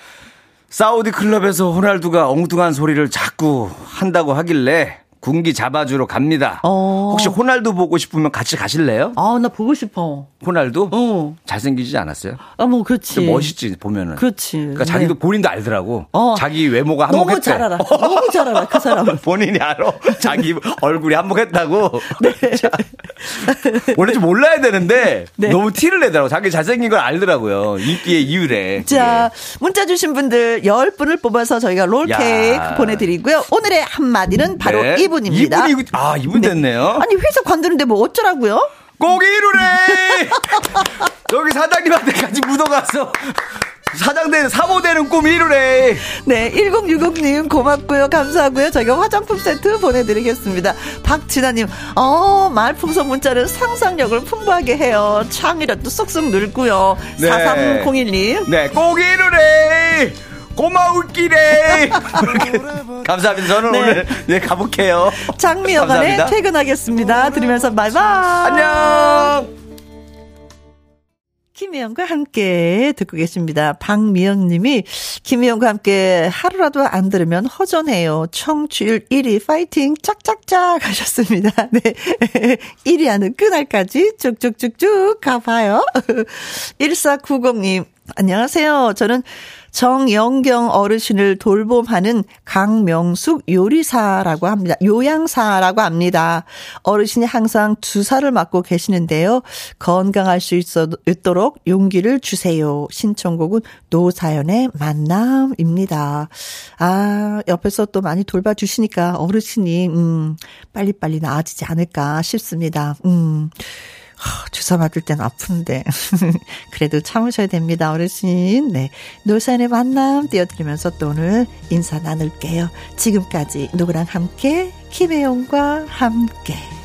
사우디 클럽에서 호날두가 엉뚱한 소리를 자꾸 한다고 하길래 군기 잡아주러 갑니다. 어. 혹시 호날두 보고 싶으면 같이 가실래요? 아, 나 보고 싶어. 호날두? 어. 잘생기지 않았어요? 아, 뭐, 그렇지. 멋있지, 보면은. 그렇지. 그러니까 자기도 네. 본인도 알더라고. 어. 자기 외모가 한몫했대. <laughs> 너무 잘 알아. 너무 잘 알아, 그 사람은. <laughs> 본인이 알아. 자기 얼굴이 한몫했다고. <laughs> 네. 원래 좀 몰라야 되는데, 네. 너무 티를 내더라고. 자기 잘생긴 걸 알더라고요. 인기의 이유래. 자, 문자 주신 분들 10분을 뽑아서 저희가 롤케이크 보내드리고요. 오늘의 한마디는 바로 네. 이 분입니다. 이분, 아, 이분 네. 됐네요. 아니, 회사 관두는데 뭐 어쩌라고요? 꼭 이루래! <laughs> 여기 사장님한테까지 묻어가서. 사장되는 사모되는 꿈 이루래. 네, 1060님 고맙고요. 감사하고요. 저희가 화장품 세트 보내드리겠습니다. 박진아님, 어, 말풍선 문자는 상상력을 풍부하게 해요. 창이라도 쏙쏙 늘고요. 네. 4301님. 네, 꼭 이루래. 고마울 기래. <laughs> 감사합니다. 저는 네. 오늘 네, 가볼게요. 장미여관에 퇴근하겠습니다. 들으면서 바이바이. 안녕. 김혜영과 함께 듣고 계십니다. 박미영 님이 김혜영과 함께 하루라도 안 들으면 허전해요. 청취율 1위 파이팅 짝짝짝 하셨습니다. <laughs> 네. <laughs> 1위 하는 그날까지 쭉쭉쭉쭉 가봐요. 1490님 안녕하세요. 저는 정영경 어르신을 돌봄하는 강명숙 요리사라고 합니다. 요양사라고 합니다. 어르신이 항상 주사를 맞고 계시는데요. 건강할 수 있어, 있도록 용기를 주세요. 신청곡은 노사연의 만남입니다. 아, 옆에서 또 많이 돌봐주시니까 어르신이, 음, 빨리빨리 나아지지 않을까 싶습니다. 음. 주사 맞을 땐 아픈데. <laughs> 그래도 참으셔야 됩니다, 어르신. 네. 노산의 만남 띄워드리면서 또 오늘 인사 나눌게요. 지금까지 누구랑 함께, 김혜영과 함께.